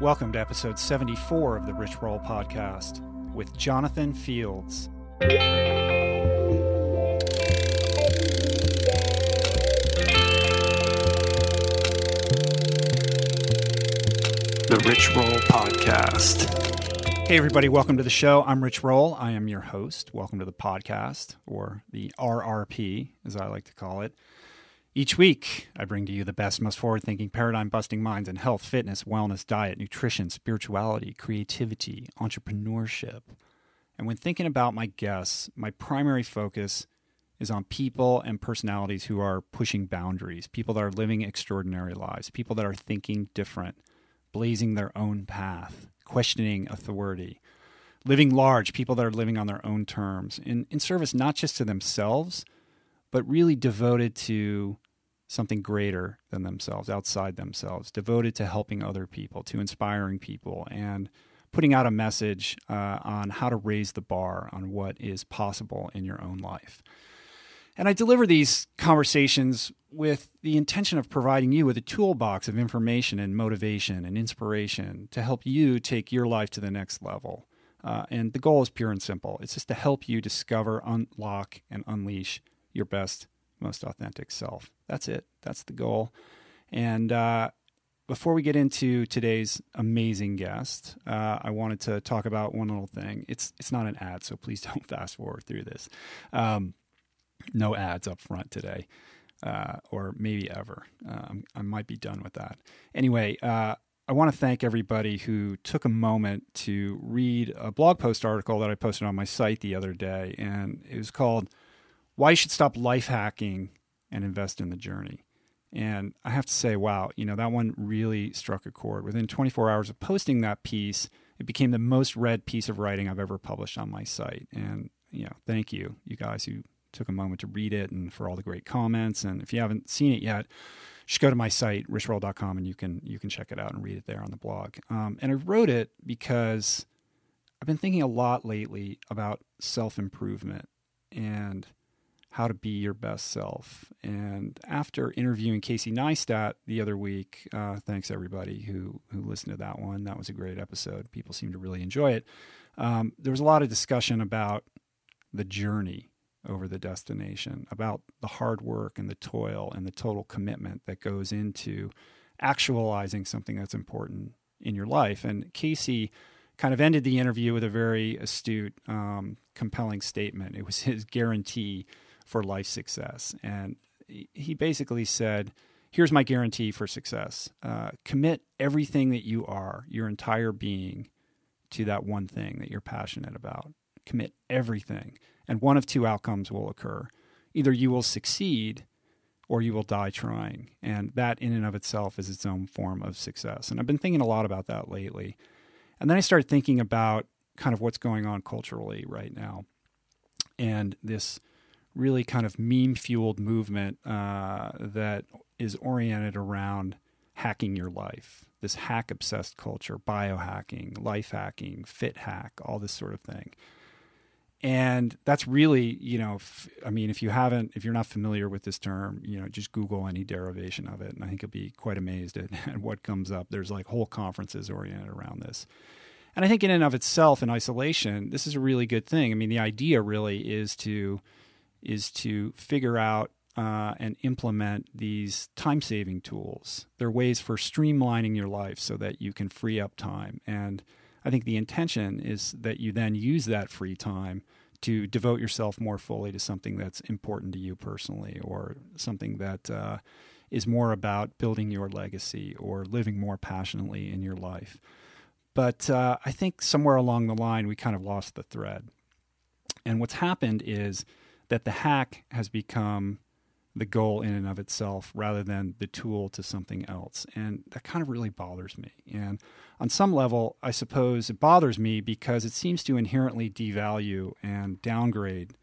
Welcome to episode 74 of the Rich Roll Podcast with Jonathan Fields. The Rich Roll Podcast. Hey, everybody, welcome to the show. I'm Rich Roll. I am your host. Welcome to the podcast, or the RRP, as I like to call it. Each week, I bring to you the best, most forward thinking, paradigm busting minds in health, fitness, wellness, diet, nutrition, spirituality, creativity, entrepreneurship. And when thinking about my guests, my primary focus is on people and personalities who are pushing boundaries, people that are living extraordinary lives, people that are thinking different, blazing their own path, questioning authority, living large, people that are living on their own terms, in, in service not just to themselves, but really devoted to something greater than themselves, outside themselves, devoted to helping other people, to inspiring people, and putting out a message uh, on how to raise the bar on what is possible in your own life. And I deliver these conversations with the intention of providing you with a toolbox of information and motivation and inspiration to help you take your life to the next level. Uh, and the goal is pure and simple it's just to help you discover, unlock, and unleash your best, most authentic self. That's it, that's the goal. And uh, before we get into today's amazing guest, uh, I wanted to talk about one little thing. It's it's not an ad, so please don't fast forward through this. Um, no ads up front today, uh, or maybe ever. Um, I might be done with that. Anyway, uh, I want to thank everybody who took a moment to read a blog post article that I posted on my site the other day, and it was called "Why You Should Stop Life Hacking and Invest in the Journey." And I have to say, wow, you know, that one really struck a chord. Within 24 hours of posting that piece, it became the most read piece of writing I've ever published on my site. And, you know, thank you, you guys who took a moment to read it and for all the great comments. And if you haven't seen it yet, just go to my site, richroll.com, and you can you can check it out and read it there on the blog. Um, and I wrote it because I've been thinking a lot lately about self improvement and how to be your best self. And after interviewing Casey Neistat the other week, uh, thanks everybody who who listened to that one. That was a great episode. People seem to really enjoy it. Um, there was a lot of discussion about the journey over the destination, about the hard work and the toil and the total commitment that goes into actualizing something that's important in your life. And Casey kind of ended the interview with a very astute, um, compelling statement. It was his guarantee for life success. And he basically said, Here's my guarantee for success uh, commit everything that you are, your entire being, to that one thing that you're passionate about. Commit everything and one of two outcomes will occur. Either you will succeed or you will die trying. And that, in and of itself, is its own form of success. And I've been thinking a lot about that lately. And then I started thinking about kind of what's going on culturally right now and this really kind of meme fueled movement uh, that is oriented around hacking your life. This hack obsessed culture, biohacking, life hacking, fit hack, all this sort of thing. And that's really you know f- I mean if you haven't if you're not familiar with this term you know just google any derivation of it and i think you'll be quite amazed at, at what comes up. There's like whole conferences oriented around this. And i think in and of itself in isolation this is a really good thing. I mean the idea really is to is to figure out uh, and implement these time saving tools they're ways for streamlining your life so that you can free up time and I think the intention is that you then use that free time to devote yourself more fully to something that's important to you personally or something that uh, is more about building your legacy or living more passionately in your life. But uh, I think somewhere along the line, we kind of lost the thread. And what's happened is that the hack has become the goal in and of itself rather than the tool to something else. And that kind of really bothers me. And on some level, I suppose it bothers me because it seems to inherently devalue and downgrade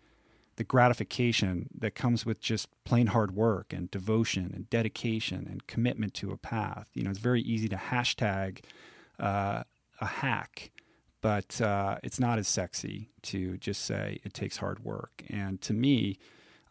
the gratification that comes with just plain hard work and devotion and dedication and commitment to a path. You know, it's very easy to hashtag uh, a hack, but uh, it's not as sexy to just say it takes hard work. And to me,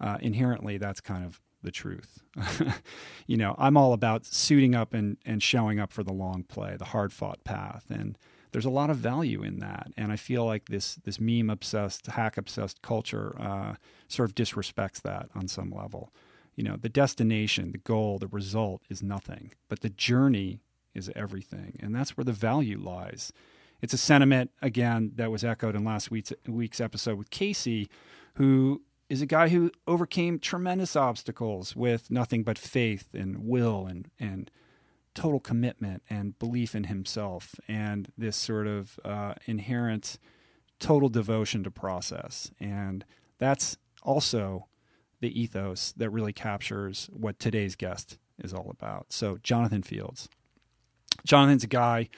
uh, inherently, that's kind of the truth. you know, I'm all about suiting up and, and showing up for the long play, the hard fought path. And there's a lot of value in that. And I feel like this, this meme obsessed, hack obsessed culture uh, sort of disrespects that on some level. You know, the destination, the goal, the result is nothing, but the journey is everything. And that's where the value lies. It's a sentiment, again, that was echoed in last week's, week's episode with Casey, who is a guy who overcame tremendous obstacles with nothing but faith and will and, and total commitment and belief in himself and this sort of uh, inherent total devotion to process. And that's also the ethos that really captures what today's guest is all about. So, Jonathan Fields. Jonathan's a guy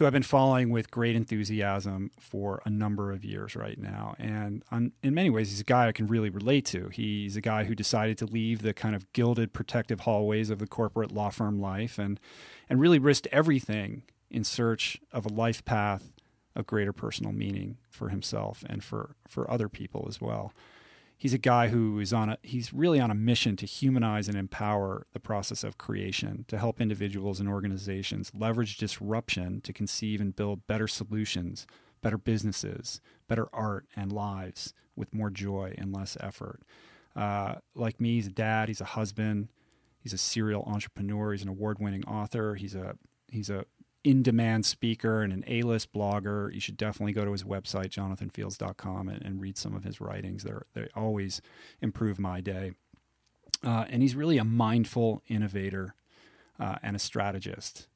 who I've been following with great enthusiasm for a number of years right now. And on, in many ways, he's a guy I can really relate to. He's a guy who decided to leave the kind of gilded, protective hallways of the corporate law firm life and, and really risked everything in search of a life path of greater personal meaning for himself and for, for other people as well he's a guy who is on a he's really on a mission to humanize and empower the process of creation to help individuals and organizations leverage disruption to conceive and build better solutions better businesses better art and lives with more joy and less effort. Uh, like me he's a dad he's a husband he's a serial entrepreneur he's an award-winning author he's a he's a in demand speaker and an A list blogger. You should definitely go to his website, jonathanfields.com, and, and read some of his writings. They're, they always improve my day. Uh, and he's really a mindful innovator uh, and a strategist.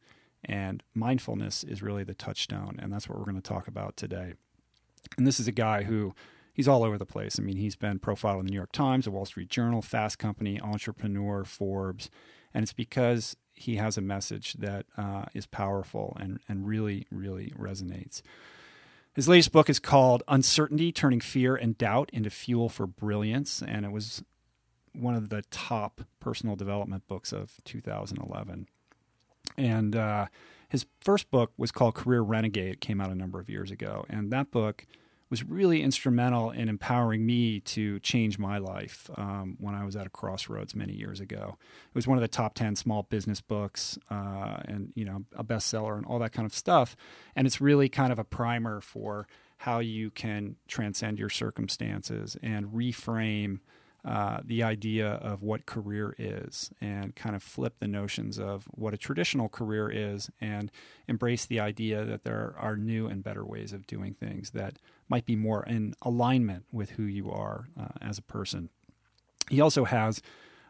And mindfulness is really the touchstone. And that's what we're going to talk about today. And this is a guy who he's all over the place. I mean, he's been profiled in the New York Times, the Wall Street Journal, Fast Company, Entrepreneur, Forbes. And it's because he has a message that uh, is powerful and, and really, really resonates. His latest book is called Uncertainty Turning Fear and Doubt into Fuel for Brilliance, and it was one of the top personal development books of 2011. And uh, his first book was called Career Renegade. It came out a number of years ago. And that book was really instrumental in empowering me to change my life um, when I was at a crossroads many years ago. It was one of the top 10 small business books uh, and, you know, a bestseller and all that kind of stuff. And it's really kind of a primer for how you can transcend your circumstances and reframe – uh, the idea of what career is and kind of flip the notions of what a traditional career is and embrace the idea that there are new and better ways of doing things that might be more in alignment with who you are uh, as a person. He also has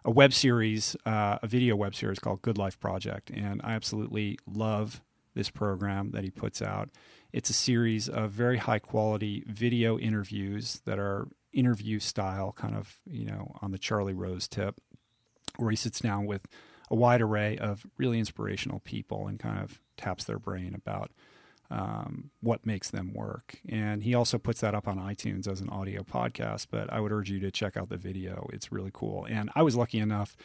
a web series, uh, a video web series called Good Life Project, and I absolutely love this program that he puts out. It's a series of very high quality video interviews that are interview style, kind of, you know, on the Charlie Rose tip, where he sits down with a wide array of really inspirational people and kind of taps their brain about um, what makes them work. And he also puts that up on iTunes as an audio podcast, but I would urge you to check out the video. It's really cool. And I was lucky enough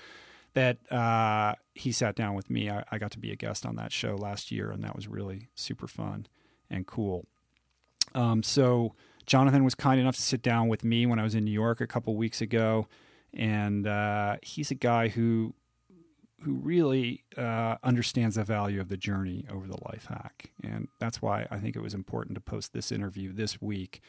that uh, he sat down with me. I, I got to be a guest on that show last year, and that was really super fun and cool. Um, so, Jonathan was kind enough to sit down with me when I was in New York a couple weeks ago, and uh, he's a guy who who really uh, understands the value of the journey over the life hack, and that's why I think it was important to post this interview this week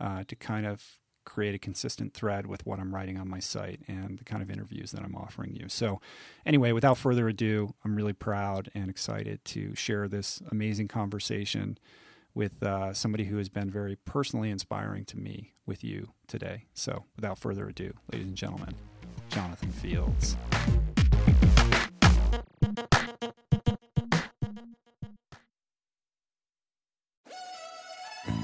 uh, to kind of create a consistent thread with what I'm writing on my site and the kind of interviews that I'm offering you. So, anyway, without further ado, I'm really proud and excited to share this amazing conversation with uh, somebody who has been very personally inspiring to me with you today. So, without further ado, ladies and gentlemen, Jonathan Fields.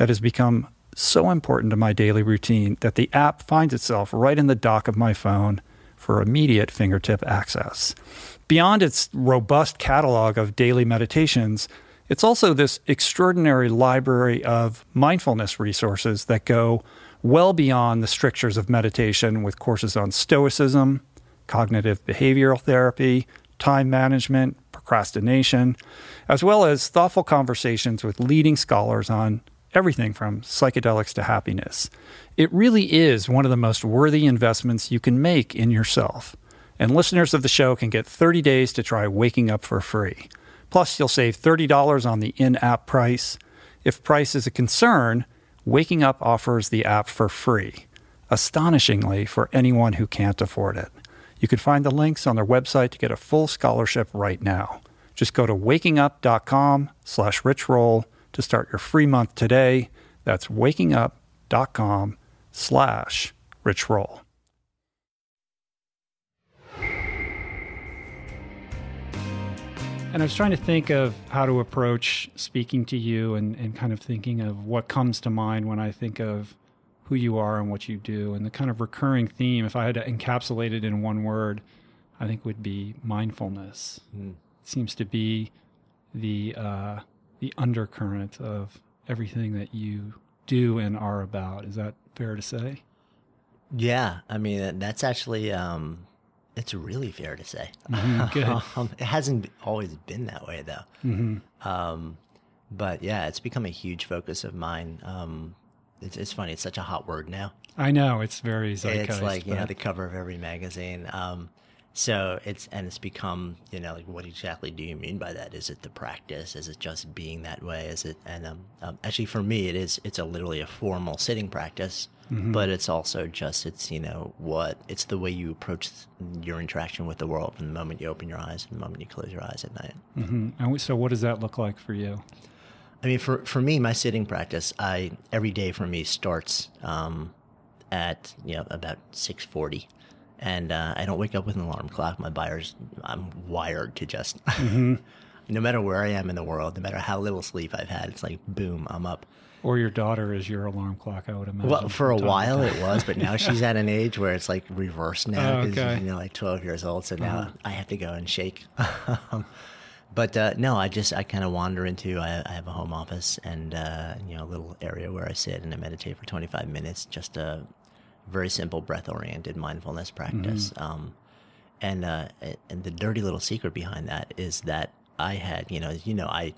that has become so important to my daily routine that the app finds itself right in the dock of my phone for immediate fingertip access. Beyond its robust catalog of daily meditations, it's also this extraordinary library of mindfulness resources that go well beyond the strictures of meditation with courses on stoicism, cognitive behavioral therapy, time management, procrastination, as well as thoughtful conversations with leading scholars on everything from psychedelics to happiness. It really is one of the most worthy investments you can make in yourself and listeners of the show can get 30 days to try Waking Up for free. Plus, you'll save $30 on the in app price. If price is a concern, Waking Up offers the app for free, astonishingly for anyone who can't afford it. You can find the links on their website to get a full scholarship right now. Just go to wakingup.com slash richroll to start your free month today. That's wakingup.com slash richroll. And I was trying to think of how to approach speaking to you and, and kind of thinking of what comes to mind when I think of who you are and what you do. And the kind of recurring theme, if I had to encapsulate it in one word, I think would be mindfulness. Mm. It seems to be the uh, the undercurrent of everything that you do and are about. Is that fair to say? Yeah, I mean that's actually um, it's really fair to say. Mm-hmm, um, it hasn't always been that way though. Mm-hmm. Um, but yeah, it's become a huge focus of mine. Um, it's, it's, funny; it's such a hot word now. I know it's very zeitgeist. It's like you know the cover of every magazine. Um, so it's and it's become you know like what exactly do you mean by that? Is it the practice? Is it just being that way? Is it and um, um, actually for me it is it's a literally a formal sitting practice mm-hmm. but it's also just it's you know what it's the way you approach your interaction with the world from the moment you open your eyes and the moment you close your eyes at night. Mm-hmm. And so, what does that look like for you? I mean, for for me, my sitting practice, I every day for me starts um, at you know about six forty, and uh, I don't wake up with an alarm clock. My buyers, I'm wired to just. no matter where I am in the world, no matter how little sleep I've had, it's like boom, I'm up. Or your daughter is your alarm clock, I would imagine. Well, for a to while it was, but now she's at an age where it's like reversed now Oh, okay. you know, like 12 years old. So now Uh-huh. I have to go and shake. but uh, no, I just I kind of wander into. I, I have a home office and uh, you know a little area where I sit and I meditate for 25 minutes. Just a very simple breath-oriented mindfulness practice. Um, and uh, and the dirty little secret behind that is that I had, you know, you know, I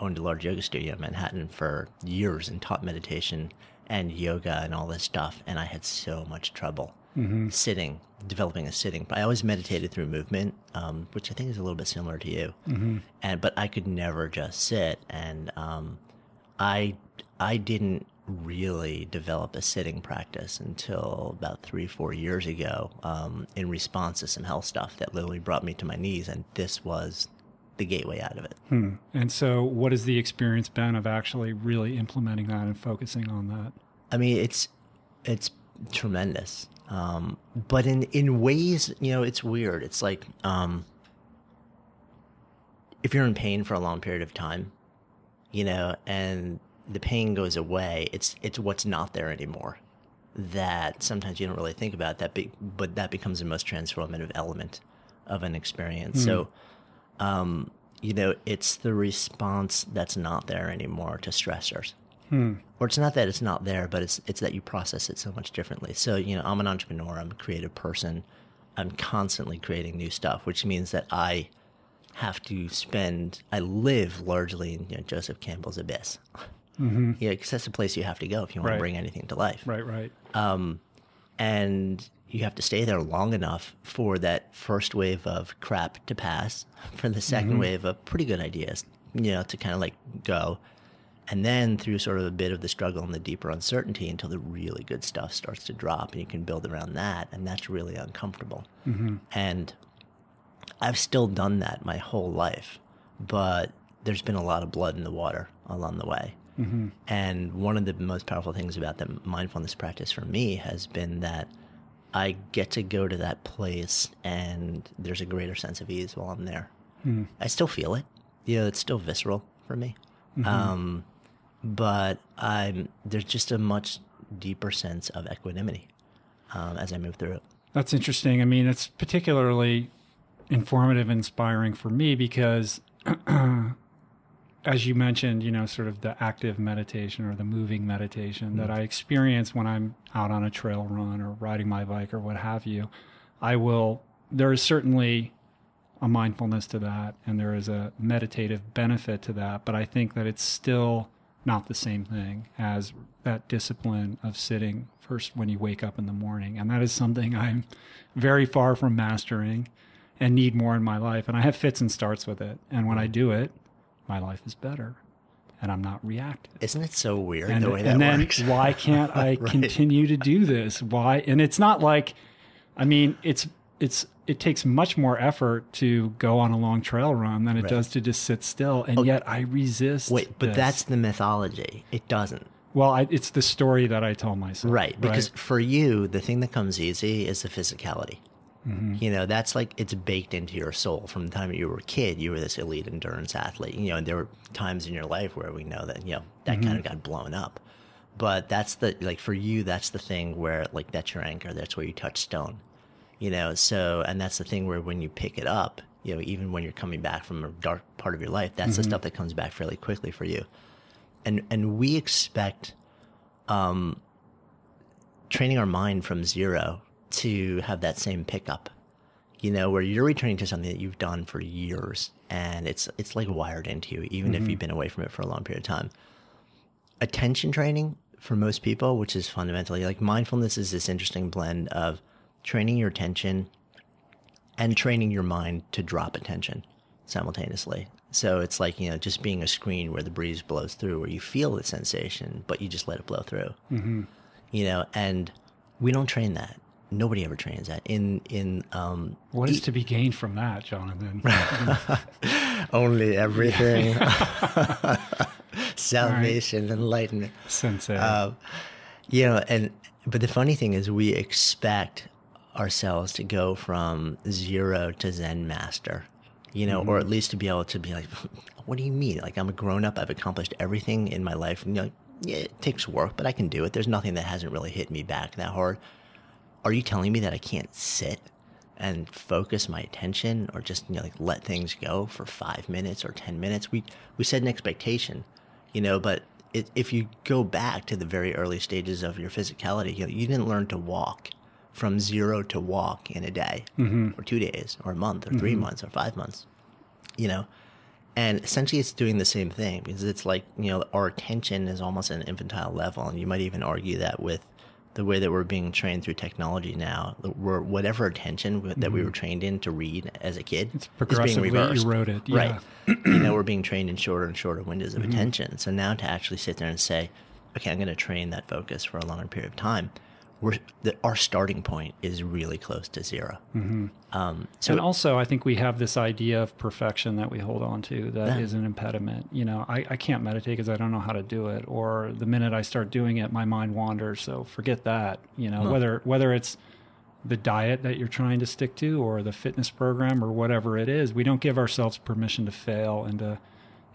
owned a large yoga studio in Manhattan for years and taught meditation and yoga and all this stuff, and I had so much trouble sitting, developing a sitting. But I always meditated through movement, um, which I think is a little bit similar to you, and but I could never just sit, and um, I I didn't really develop a sitting practice until about three four years ago um, in response to some health stuff that literally brought me to my knees, and this was the gateway out of it. And so, what has the experience been of actually really implementing that and focusing on that? I mean, it's it's tremendous, um, but in in ways, you know, it's weird. It's like um, if you're in pain for a long period of time, you know, and the pain goes away, it's it's what's not there anymore. That sometimes you don't really think about that, be, but that becomes the most transformative element of an experience. So, um, you know, it's the response that's not there anymore to stressors or it's not that it's not there, but it's it's that you process it so much differently. So you know, I'm an entrepreneur. I'm a creative person. I'm constantly creating new stuff, which means that I have to spend. I live largely in you know, Joseph Campbell's abyss. Mm-hmm. Yeah, because that's the place you have to go if you want Right. to bring anything to life Right, right. Um, and you have to stay there long enough for that first wave of crap to pass, for the 2nd mm-hmm. wave of pretty good ideas, you know, to kind of like go. And then through sort of a bit of the struggle and the deeper uncertainty until the really good stuff starts to drop and you can build around that. And that's really uncomfortable. Mm-hmm. And I've still done that my whole life, but there's been a lot of blood in the water along the way. And one of the most powerful things about the mindfulness practice for me has been that I get to go to that place and there's a greater sense of ease while I'm there. I still feel it. You know, it's still visceral for me. Um, but I'm, there's just a much deeper sense of equanimity um, as I move through it. That's interesting. I mean, it's particularly informative, and inspiring for me because, as you mentioned, you know, sort of the active meditation or the moving meditation that mm. I experience when I'm out on a trail run or riding my bike or what have you. I will, there is certainly a mindfulness to that and there is a meditative benefit to that, but I think that it's still not the same thing as that discipline of sitting first when you wake up in the morning. And that is something I'm very far from mastering and need more in my life. And I have fits and starts with it. And when I mm. do it, my life is better and I'm not reactive. Isn't it so weird And, the way that and then works? why can't I continue to do this? Why? And it's not like, I mean, it's, it's, it takes much more effort to go on a long trail run than it Right. does to just sit still. And oh, yet I resist. Wait, but this. that's the mythology. It doesn't. well, I, it's the story that I tell myself. Right. Because for you, the thing that comes easy is the physicality. Mm-hmm. You know, that's like it's baked into your soul. From the time you were a kid, you were this elite endurance athlete. You know, and there were times in your life where we know that, you know, that mm-hmm. kind of got blown up. But that's the, like, for you, that's the thing where, like, that's your anchor. That's where you touch stone. You know, so, and that's the thing where when you pick it up, you know, even when you're coming back from a dark part of your life, that's the mm-hmm. stuff that comes back fairly quickly for you. And, and we expect, um, training our mind from zero to have that same pickup you know where you're returning to something that you've done for years and it's it's like wired into you even if mm-hmm. you've been away from it for a long period of time. Attention training for most people which is fundamentally like mindfulness is this interesting blend of training your attention and training your mind to drop attention simultaneously. So it's like you know just being a screen where the breeze blows through where you feel the sensation but you just let it blow through. Mm-hmm. You know and we don't train that nobody ever trains that in in um What is to be gained from that, Jonathan? only everything salvation, enlightenment. Sensei. Um, you know, and but the funny thing is, we expect ourselves to go from zero to Zen master, you know, or at least to be able to be like, what do you mean? Like I'm a grown up, I've accomplished everything in my life. You know, yeah, it takes work, but I can do it. There's nothing that hasn't really hit me back that hard. Are you telling me that I can't sit and focus my attention or just you know like let things go for five minutes or ten minutes? We we set an expectation, you know, but it, if you go back to the very early stages of your physicality, you know, you didn't learn to walk from zero to walk in a day mm-hmm. or two days or a month or 3 mm-hmm. months or five months, you know. And essentially, it's doing the same thing because it's like, you know, our attention is almost at an infantile level. And you might even argue that with the way that we're being trained through technology now, we're, whatever attention that we were mm-hmm. trained in to read as a kid it's is being progressively reversed. eroded. Yeah. Right. you know, we're being trained in shorter and shorter windows of mm-hmm. attention. So now to actually sit there and say, okay, I'm going to train that focus for a longer period of time, we're, the, our starting point is really close to 0 Um, so and also, I think we have this idea of perfection that we hold on to that is an impediment. You know, I, I can't meditate because I don't know how to do it, or the minute I start doing it, my mind wanders. So forget that. You know, whether whether it's the diet that you're trying to stick to, or the fitness program, or whatever it is, we don't give ourselves permission to fail and to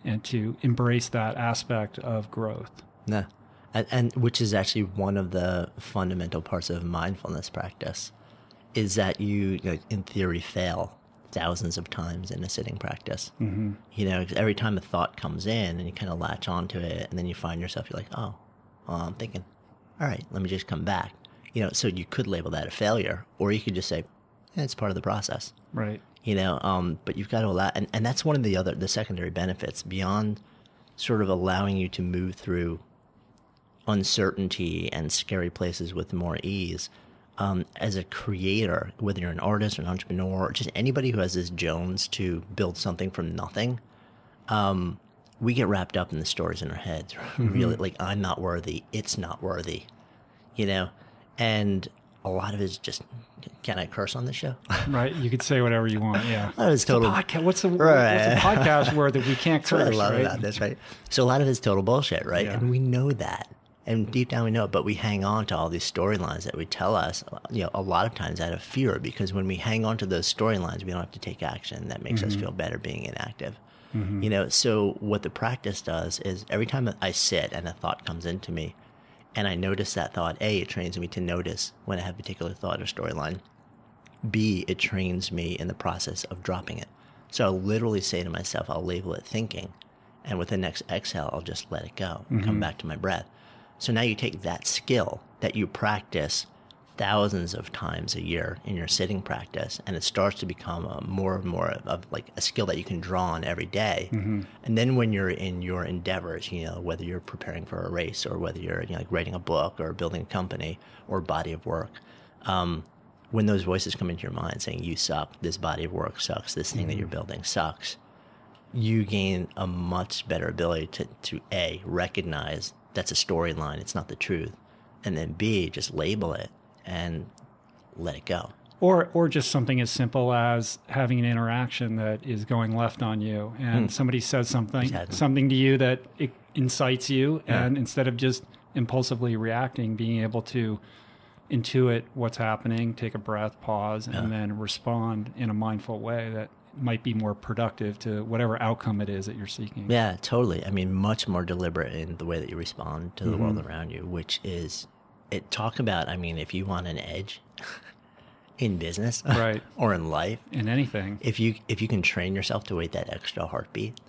and to embrace that aspect of growth. No. And, and which is actually one of the fundamental parts of mindfulness practice is that you, like, in theory, fail thousands of times in a sitting practice. Mm-hmm. You know, every time a thought comes in and you kind of latch onto it, and then you find yourself, you're like, oh, well, I'm thinking, all right, let me just come back. You know, so you could label that a failure, or you could just say, yeah, it's part of the process Right. you know um, but you've got to allow and, and that's one of the other the secondary benefits beyond sort of allowing you to move through uncertainty and scary places with more ease um, as a creator whether you're an artist or an entrepreneur or just anybody who has this jones to build something from nothing um, we get wrapped up in the stories in our heads really like i'm not worthy it's not worthy you know and a lot of it is just can i curse on this show Right. You could say whatever you want. Yeah. That was total Podcast. What's the Right. what's a podcast word that we can't That's what I curse? love right? about this, right? So a lot of it's total bullshit, right? Yeah. And we know that. And deep down we know it, but we hang on to all these storylines that we tell us, you know, a lot of times out of fear, because when we hang on to those storylines, we don't have to take action. That makes us mm-hmm. feel better being inactive. Mm-hmm. You know, so what the practice does is every time I sit and a thought comes into me, and I notice that thought, A, it trains me to notice when I have a particular thought or storyline. B, it trains me in the process of dropping it. So I'll literally say to myself, I'll label it thinking, and with the next exhale, I'll just let it go and come mm-hmm. back to my breath. So now you take that skill that you practice thousands of times a year in your sitting practice, and it starts to become a more and more of like a skill that you can draw on every day. And then when you're in your endeavors, you know, whether you're preparing for a race or whether you're you know, like writing a book or building a company or body of work, um, when those voices come into your mind saying you suck, this body of work sucks, this thing that you're building sucks, you gain a much better ability to, to A, recognize that's a storyline, it's not the truth, and then B, just label it and let it go. Or, or just something as simple as having an interaction that is going left on you, and hmm. somebody says something, Exactly. something to you that it incites you, and instead of just impulsively reacting, being able to intuit what's happening, take a breath, pause, and then respond in a mindful way that might be more productive to whatever outcome it is that you're seeking. Yeah, totally. I mean, much more deliberate in the way that you respond to the world around you, which is it. Talk about, I mean, if you want an edge in business, Right. or in life, In anything. if you if you can train yourself to wait that extra heartbeat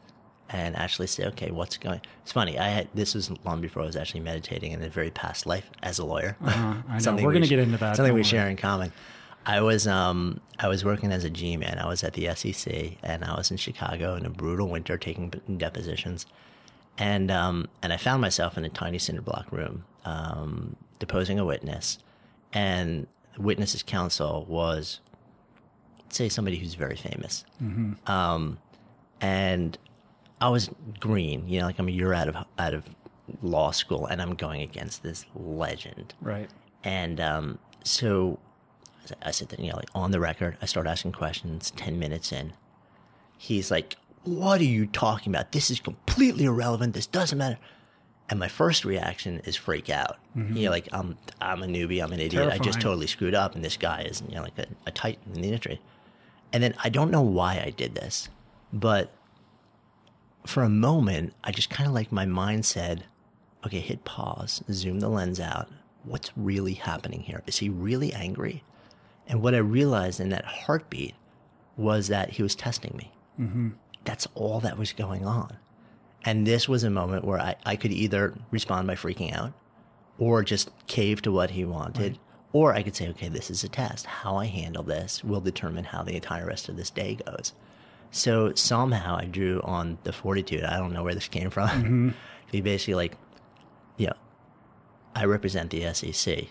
and actually say, okay, what's going? It's funny. I had this was long before I was actually meditating in a very past life as a lawyer. Uh-huh, I know. We're we going to get into that. Something we share in common. I was um I was working as a G man. I was at the SEC and I was in Chicago in a brutal winter taking depositions, and um and I found myself in a tiny cinder block room um deposing a witness, and the witness's counsel was say somebody who's very famous. Um, and I was green, you know, like I'm a year out of out of law school, and I'm going against this legend. Right. And um, so I said that, you know, like on the record, I start asking questions. Ten minutes in, he's like, "What are you talking about? This is completely irrelevant. This doesn't matter." And my first reaction is freak out. You know, like I'm I'm a newbie, I'm an idiot. I just totally screwed up, and this guy is you know like a, a titan in the industry. And then I don't know why I did this, but for a moment, I just kind of like my mind said, okay, hit pause, zoom the lens out. What's really happening here? Is he really angry? And what I realized in that heartbeat was that he was testing me. Mm-hmm. That's all that was going on. And this was a moment where I, I could either respond by freaking out or just cave to what he wanted. Or I could say, okay, this is a test. How I handle this will determine how the entire rest of this day goes. So somehow I drew on the fortitude. I don't know where this came from. He basically like, yeah, I represent the SEC.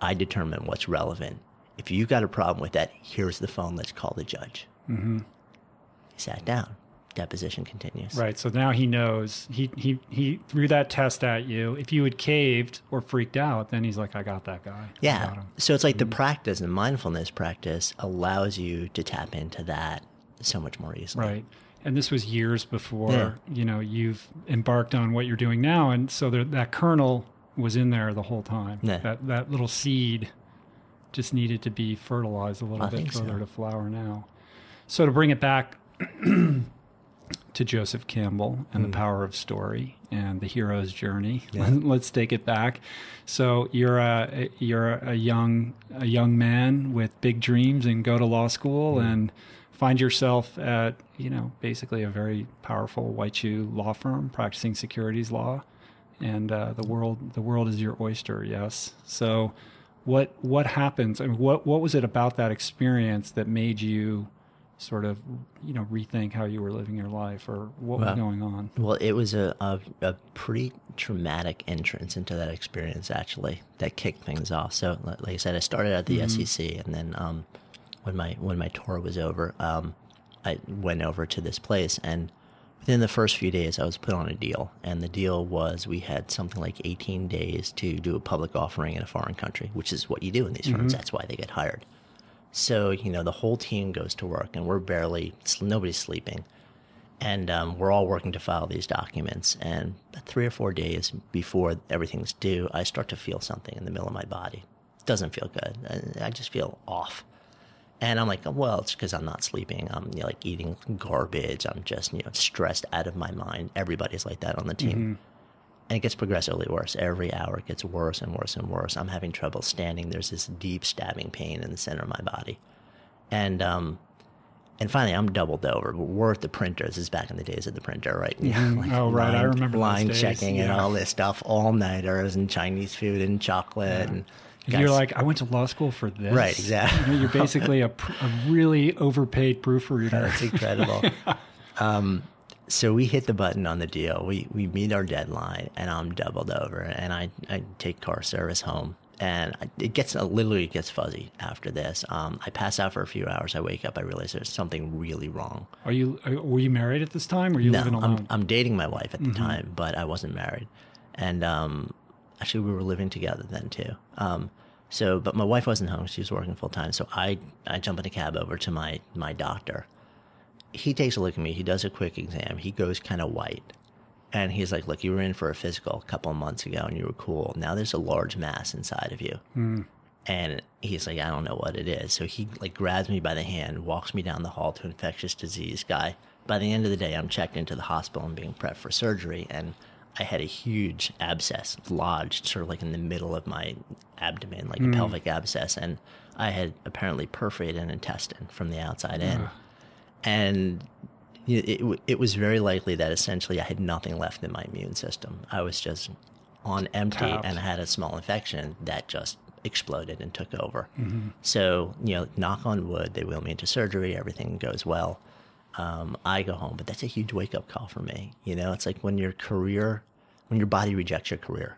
I determine what's relevant. If you got a problem with that, here's the phone. Let's call the judge. Mm-hmm. He sat down. Deposition continues. Right. So now he knows he he he threw that test at you. If you had caved or freaked out, then he's like, I got that guy. Yeah. So it's like Mm-hmm. the practice, the mindfulness practice allows you to tap into that so much more easily. Right. And this was years before, Yeah. you know, you've embarked on what you're doing now. And so there, that kernel was in there the whole time. Yeah. That, that little seed just needed to be fertilized a little I bit think so. further to flower now. So to bring it back to Joseph Campbell and Hmm. the power of story and the hero's journey. Let's take it back. So you're a you're a young a young man with big dreams and go to law school Hmm. and find yourself at you know basically a very powerful white shoe law firm practicing securities law, and uh, the world the world is your oyster. Yes. So what what happens? I mean, what what was it about that experience that made you sort of you know rethink how you were living your life or what was going on? Well, it was a, a, a pretty traumatic entrance into that experience, actually, that kicked things off. So, like I said, I started at the SEC, and then um, when my when my tour was over, um, I went over to this place, and within the first few days, I was put on a deal, and the deal was we had something like 18 days to do a public offering in a foreign country, which is what you do in these firms. That's why they get hired. So, you know, the whole team goes to work, and we're barely nobody's sleeping and um, we're all working to file these documents. And three or four days before everything's due, I start to feel something in the middle of my body. It doesn't feel good. I, I just feel off. And I'm like, well, it's because I'm not sleeping. I'm you know, like eating garbage. I'm just you know stressed out of my mind. Everybody's like that on the team. And it gets progressively worse. Every hour it gets worse and worse and worse. I'm having trouble standing. There's this deep stabbing pain in the center of my body. And um, and finally, I'm doubled over. But we're at the printer. This is back in the days of the printer, right? Yeah, like Oh, right. I remember line checking and all this stuff, all nighters and Chinese food and chocolate. And You're like, I went to law school for this. Right, exactly. You know, you're basically a, a really overpaid proofreader. That's incredible. um, so we hit the button on the deal. We we meet our deadline, and I'm doubled over, and I, I take car service home, and it gets uh, literally it gets fuzzy after this. Um, I pass out for a few hours. I wake up. I realize there's something really wrong. Are you? Are, were you married at this time? Or were you No, living alone? I'm I'm dating my wife at the time, but I wasn't married, and um, actually we were living together then too. Um, so, but my wife wasn't home; she was working full time. So I I jump in a cab over to my my doctor. He takes a look at me. He does a quick exam. He goes kind of white, and he's like, "Look, you were in for a physical a couple of months ago, and you were cool. Now there's a large mass inside of you." And he's like, I don't know what it is. So he like grabs me by the hand, walks me down the hall to infectious disease guy. By the end of the day, I'm checked into the hospital and being prepped for surgery. And I had a huge abscess lodged sort of like in the middle of my abdomen, like a pelvic abscess. And I had apparently perforated an intestine from the outside in. And it, it, it was very likely that essentially I had nothing left in my immune system. I was just on empty and I had a small infection that just exploded and took over. Mm-hmm. So, you know, knock on wood, they wheel me into surgery, everything goes well. Um, I go home, but that's a huge wake up call for me. You know, it's like when your career, when your body rejects your career,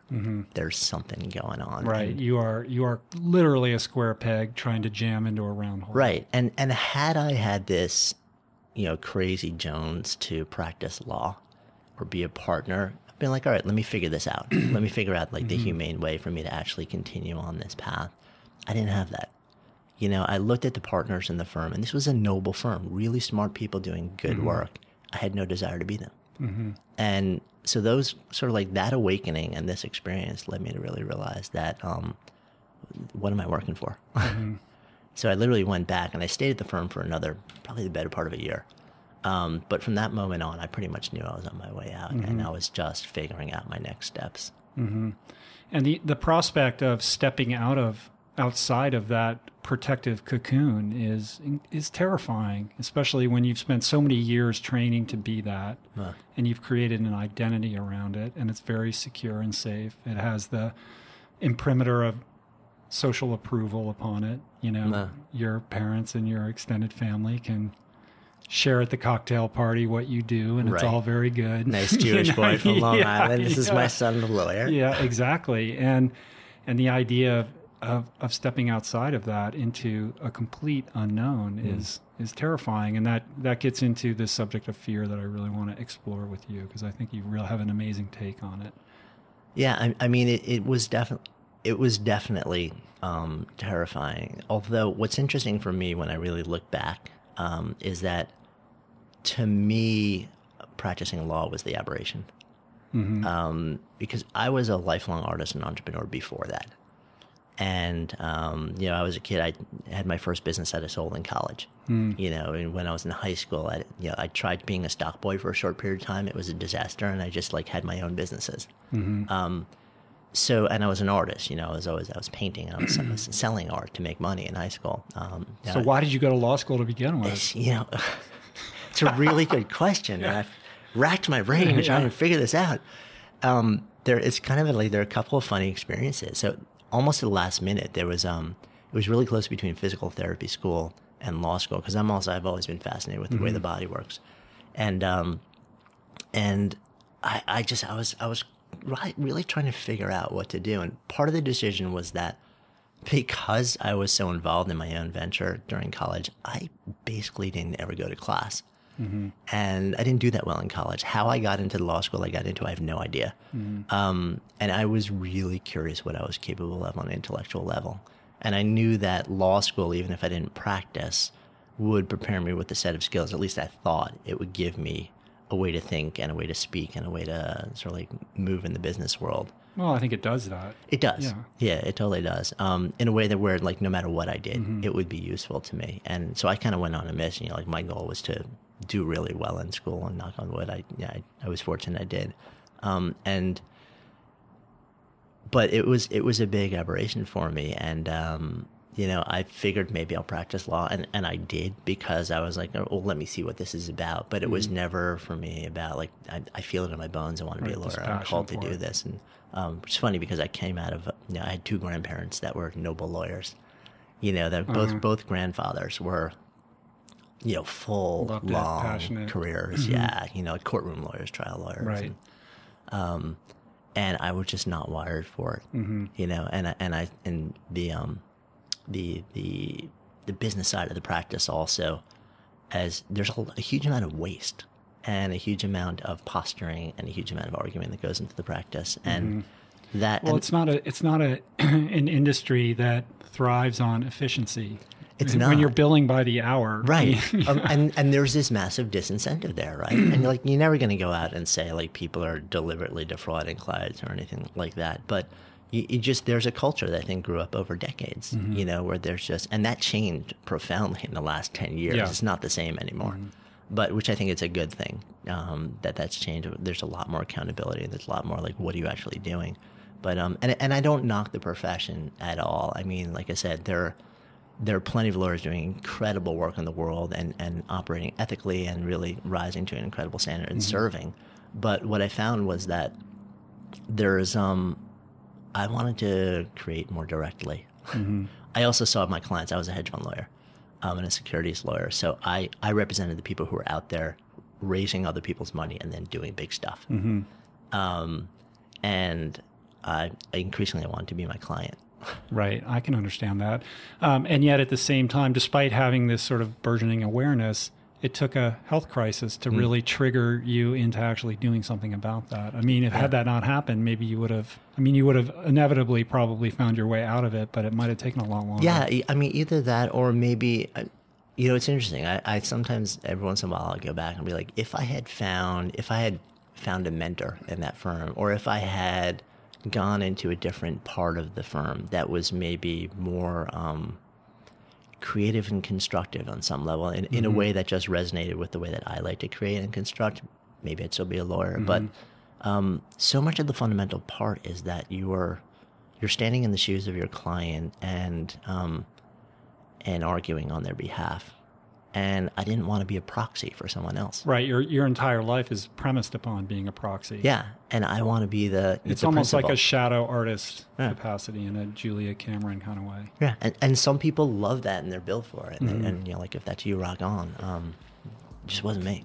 there's something going on. Mm-hmm. right. And- You are. You are literally a square peg trying to jam into a round hole. Right. And and had I had this, you know, crazy Jones to practice law or be a partner, I've been like, all right, let me figure this out. let me figure out like the humane way for me to actually continue on this path. I didn't have that. You know, I looked at the partners in the firm and this was a noble firm, really smart people doing good mm-hmm. work. I had no desire to be them. Mm-hmm. And so those sort of like that awakening and this experience led me to really realize that um, what am I working for? Mm-hmm. so I literally went back and I stayed at the firm for another probably the better part of a year. Um, but from that moment on, I pretty much knew I was on my way out, and I was just figuring out my next steps. And the the prospect of stepping out of outside of that protective cocoon is is terrifying, especially when you've spent so many years training to be that, Huh. and you've created an identity around it, and it's very secure and safe. It has the imprimatur of social approval upon it. You know, Huh. your parents and your extended family can share at the cocktail party what you do, and it's all very good. Nice You Jewish know? boy from Long Yeah, Island. This is my son, the lawyer. yeah, exactly. And and the idea of, of of stepping outside of that into a complete unknown is is terrifying, and that that gets into the subject of fear that I really want to explore with you because I think you really have an amazing take on it. Yeah, I, I mean, it, it was definitely it was definitely um, terrifying. Although, what's interesting for me when I really look back um, is that to me, practicing law was the aberration. Um, because I was a lifelong artist and entrepreneur before that. And, um, you know, I was a kid, I had my first business that I sold in college. You know, and when I was in high school, I, you know, I tried being a stock boy for a short period of time. It was a disaster, and I just like had my own businesses. Um, so, and I was an artist. You know, I was always I was painting and I was, I was selling art to make money in high school. Um, So why did you go to law school to begin with? you know, it's a really good question, and I've racked my brain to try and figure this out. Um, there, it's kind of like there are a couple of funny experiences. So, almost at the last minute, there was um, it was really close between physical therapy school and law school because I'm also I've always been fascinated with the way the body works, and um, and I, I just I was I was really trying to figure out what to do, and part of the decision was that because I was so involved in my own venture during college, I basically didn't ever go to class. And I didn't do that well in college. How I got into the law school I got into, I have no idea. Um, and I was really curious what I was capable of on an intellectual level. And I knew that law school, even if I didn't practice, would prepare me with a set of skills. At least I thought it would give me a way to think and a way to speak and a way to sort of like move in the business world. Well, I think it does that. It does. Yeah. Yeah, it totally does. Um, in a way that where like no matter what I did, it would be useful to me. And so I kind of went on a mission. You know, like my goal was to do really well in school, and knock on wood, I yeah, I, I was fortunate I did. Um, and but it was it was a big aberration for me, and um, you know, I figured maybe I'll practice law, and, and I did because I was like, oh, let me see what this is about. But it was never for me about like I, I feel it in my bones. I want to be a lawyer. I'm called to do it. this, and um, it's funny because I came out of you know I had two grandparents that were noble lawyers. You know, that both Uh-huh. both grandfathers were you know full Loved it, long. Mm-hmm. careers. Yeah, you know, courtroom lawyers, trial lawyers, Right. and, and I was just not wired for it. Mm-hmm. You know, and I, and I and the um the the the business side of the practice also as there's a, a huge amount of waste and a huge amount of posturing and a huge amount of argument that goes into the practice and that Mm-hmm. Well, and it's not a it's not a an industry that thrives on efficiency. It's when not. When you're billing by the hour, Right. um, and and there's this massive disincentive there, right? And like you're never going to go out and say like people are deliberately defrauding clients or anything like that, but you, you just there's a culture that I think grew up over decades, Mm-hmm. you know, where there's just and that changed profoundly in the last 10 years. Yeah. It's not the same anymore. But which I think it's a good thing um, that that's changed. There's a lot more accountability. There's a lot more like what are you actually doing? But um, and and I don't knock the profession at all. I mean, like I said, there there are plenty of lawyers doing incredible work in the world and, and operating ethically and really rising to an incredible standard and serving. But what I found was that there's um I wanted to create more directly. I also saw my clients. I was a hedge fund lawyer um, and a securities lawyer, so I I represented the people who were out there raising other people's money and then doing big stuff. Um, and I increasingly wanted to be my client. Right, I can understand that. Um, and yet, at the same time, despite having this sort of burgeoning awareness, it took a health crisis to really trigger you into actually doing something about that. I mean, if had that not happened, maybe you would have. I mean, you would have inevitably probably found your way out of it, but it might have taken a lot longer. Yeah, I mean, either that or maybe, uh, you know, it's interesting. I, I sometimes, every once in a while, I'll go back and be like, if I had found, if I had found a mentor in that firm, or if I had gone into a different part of the firm that was maybe more um, creative and constructive on some level, in, in a way that just resonated with the way that I like to create and construct, maybe I'd still be a lawyer. But um, so much of the fundamental part is that you are you're standing in the shoes of your client and um, and arguing on their behalf. And I didn't want to be a proxy for someone else. Right. Your your entire life is premised upon being a proxy. Yeah, and I want to be the. It's the almost like a shadow artist Yeah. capacity in a Julia Cameron kind of way. yeah, and, and some people love that and they're built for it. And, Mm-hmm. and you know, like if that's you, rock on. Um, it just wasn't me.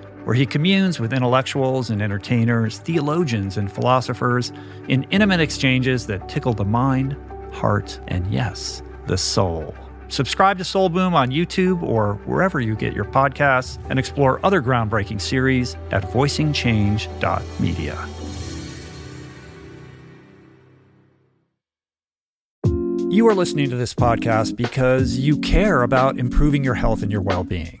where he communes with intellectuals and entertainers, theologians and philosophers in intimate exchanges that tickle the mind, heart, and yes, the soul. Subscribe to Soul Boom on YouTube or wherever you get your podcasts and explore other groundbreaking series at voicingchange.media. You are listening to this podcast because you care about improving your health and your well being.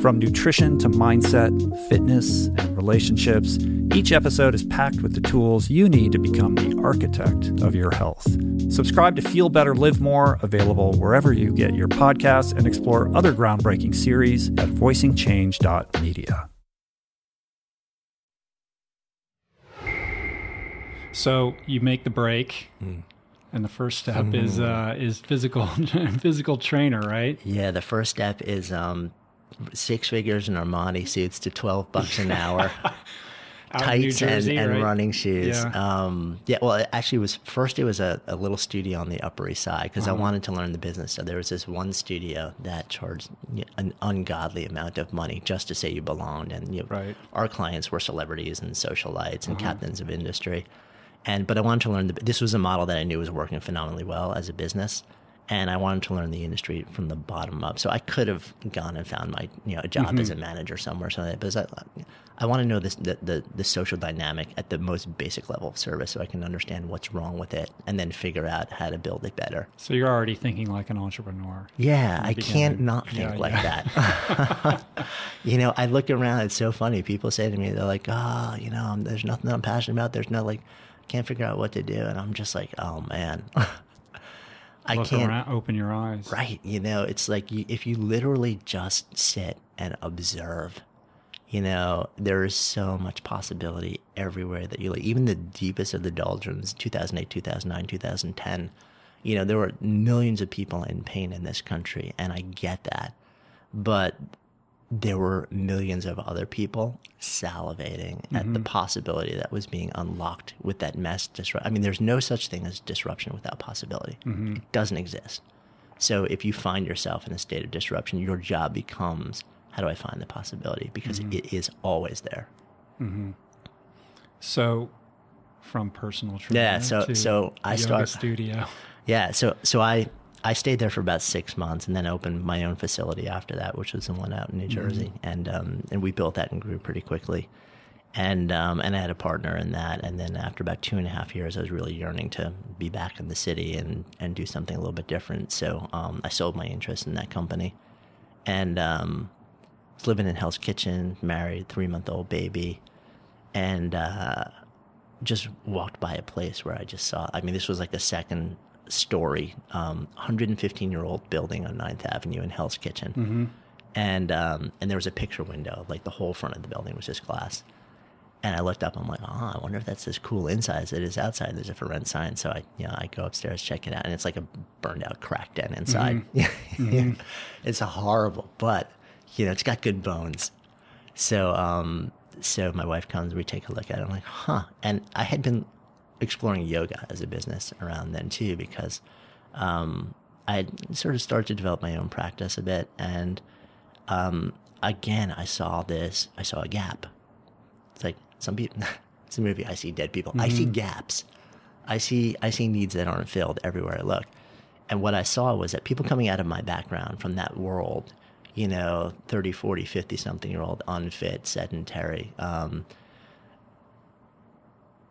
From nutrition to mindset, fitness, and relationships, each episode is packed with the tools you need to become the architect of your health. Subscribe to Feel Better, Live More, available wherever you get your podcasts, and explore other groundbreaking series at voicingchange.media. So you make the break, and the first step is uh, is physical physical trainer, right? Yeah, the first step is um, six figures in Armani suits to 12 bucks an hour. Out in New tights Jersey, and, and right? running shoes. Yeah. Um, yeah, well, it actually was first. It was a, a little studio on the Upper East Side because Uh-huh. I wanted to learn the business. So there was this one studio that charged an ungodly amount of money just to say you belonged, and you know, Right. our clients were celebrities and socialites Uh-huh. and captains of industry. And but I wanted to learn the. This was a model that I knew was working phenomenally well as a business. And I wanted to learn the industry from the bottom up. So I could have gone and found my you know a job as a mm-hmm. manager somewhere, or something. But I, I want to know this the, the the social dynamic at the most basic level of service, so I can understand what's wrong with it, and then figure out how to build it better. So you're already thinking like an entrepreneur. Yeah, I beginning. can't not think Yeah, like yeah. that. you know, I look around. It's so funny. People say to me, they're like, "Oh, you know, there's nothing I'm passionate about. There's no like, can't figure out what to do." And I'm just like, "Oh man, I Look can't." around, open your eyes. Right. You know, it's like you, if you literally just sit and observe, you know, there is so much possibility everywhere that you like. Even the deepest of the doldrums, 2008, 2009, 2010, you know, there were millions of people in pain in this country, and I get that. But there were millions of other people salivating at the mm-hmm. possibility that was being unlocked with that mass disruption. I mean, there's no such thing as disruption without possibility. Mm-hmm. It doesn't exist. So if you find yourself in a state of disruption, your job becomes how do I find the possibility? Because mm-hmm. it is always there. So, from personal trainer Yeah, so- to so I yoga start- studio. Yeah, so so I I stayed there for about six months and then opened my own facility after that, which was the one out in New Jersey, and um, and we built that and grew pretty quickly, and um, and I had a partner in that, and then after about two and a half years, I was really yearning to be back in the city and and do something a little bit different. So um, I sold my interest in that company, and um, was living in Hell's Kitchen, married, three month old baby, and. Uh, just walked by a place where I just saw. I mean, this was like a second story, um, 115 year old building on 9th Avenue in Hell's Kitchen, and um, and there was a picture window. Like the whole front of the building was just glass. And I looked up. I'm like, oh, I wonder if that's as cool inside as it is outside. There's a for rent sign, so I, you know, I go upstairs, check it out, and it's like a burned out crack den inside. it's horrible, but you know, it's got good bones. So, um, so my wife comes, we take a look at it. I'm like, huh. And I had been exploring yoga as a business around then too, because um, I sort of started to develop my own practice a bit. And um, again, I saw this, I saw a gap. It's like some people, it's a movie, I see dead people. I see gaps. I see, I see needs that aren't filled everywhere I look. And what I saw was that people coming out of my background from that world, you know, 30, 40, 50 something year old, unfit, sedentary, um,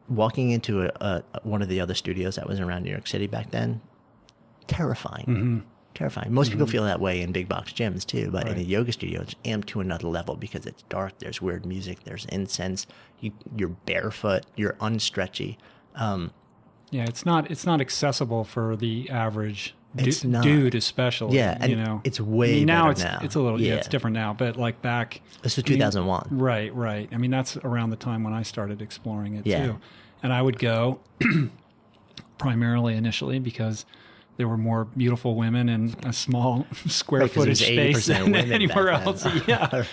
walking into a, a, one of the other studios that was around New York City back then, terrifying. Terrifying. Most people feel that way in big box gyms too, but in a yoga studio, it's amped to another level because it's dark. There's weird music. There's incense. You, you're barefoot. You're unstretchy. Um, Yeah, it's not it's not accessible for the average It's not. dude, especially. Yeah, and you know, it's way I mean, now it's now. it's a little yeah. Yeah. it's different now, but like back this was I mean, 2001. Right, right. I mean, that's around the time when I started exploring it Yeah. too. And I would go primarily initially because there were more beautiful women in a small square Right, 'cause it was footage space than anywhere else. Yeah.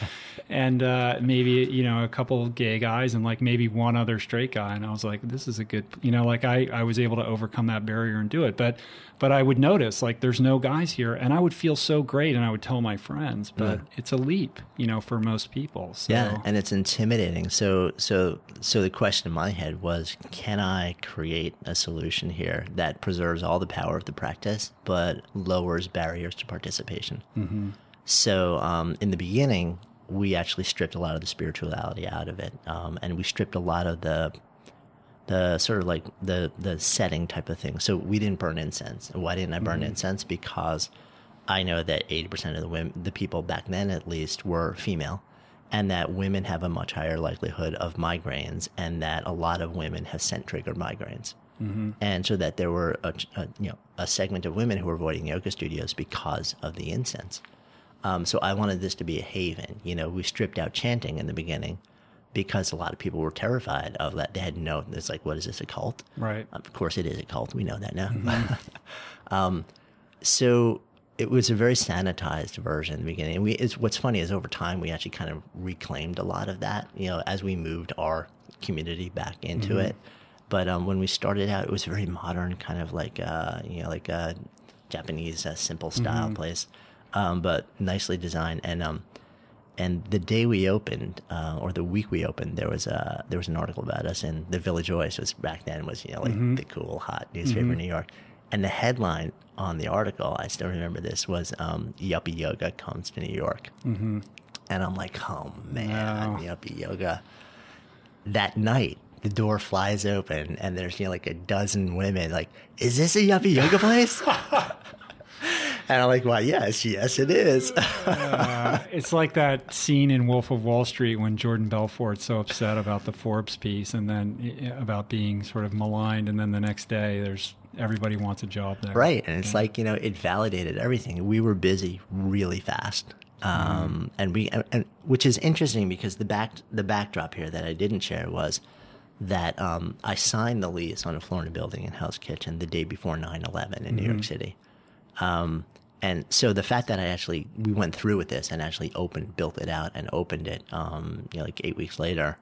And uh, maybe, you know, a couple gay guys and like maybe one other straight guy. And I was like, this is a good, you know, like I, I was able to overcome that barrier and do it. But, but I would notice like there's no guys here and I would feel so great and I would tell my friends, but it's a leap, you know, for most people. So, Yeah, and it's intimidating. So, so, so the question in my head was, can I create a solution here that preserves all the power of the practice, but lowers barriers to participation? Mm-hmm. So, um, in the beginning, we actually stripped a lot of the spirituality out of it, um, and we stripped a lot of the the sort of like the the setting type of thing. So we didn't burn incense. And Why didn't I burn incense? Because I know that eighty percent of the women, the people back then at least, were female, and that women have a much higher likelihood of migraines, and that a lot of women have scent triggered migraines. And so that there were a, a you know a segment of women who were avoiding yoga studios because of the incense. Um, so I wanted this to be a haven. You know, we stripped out chanting in the beginning because a lot of people were terrified of that. They had no, it's like, what is this, a cult? right. Of course, it is a cult. We know that now. um, so it was a very sanitized version in the beginning. And we, it's, what's funny is over time, we actually kind of reclaimed a lot of that, you know, as we moved our community back into it. But um, when we started out, it was very modern, kind of like, uh, you know, like a Japanese uh, simple style place, um, but nicely designed. And um, and the day we opened, uh, or the week we opened, there was a there was an article about us in the Village Voice. Was back then was you know like the cool hot newspaper in New York, and the headline on the article, I still remember this, was um, Yuppie Yoga comes to New York. Mm-hmm. And I'm like, oh man, Wow. Yuppie Yoga. That night, the door flies open and there's you know like a dozen women. Like, is this a Yuppie Yoga place? and I'm like, well, yes, yes, it is. Uh, it's like that scene in Wolf of Wall Street when Jordan Belfort's so upset about the Forbes piece and then uh, about being sort of maligned, and then the next day there's everybody wants a job there. Right. And it's like, you know, it validated everything. We were busy really fast. Um, and we, and, and which is interesting because the back, the backdrop here that I didn't share was that, um, I signed the lease on a Florida building in Hell's Kitchen the day before 9 11 in New York City. Um, and so the fact that I actually, we went through with this and actually opened, built it out and opened it, um, you know, like eight weeks later,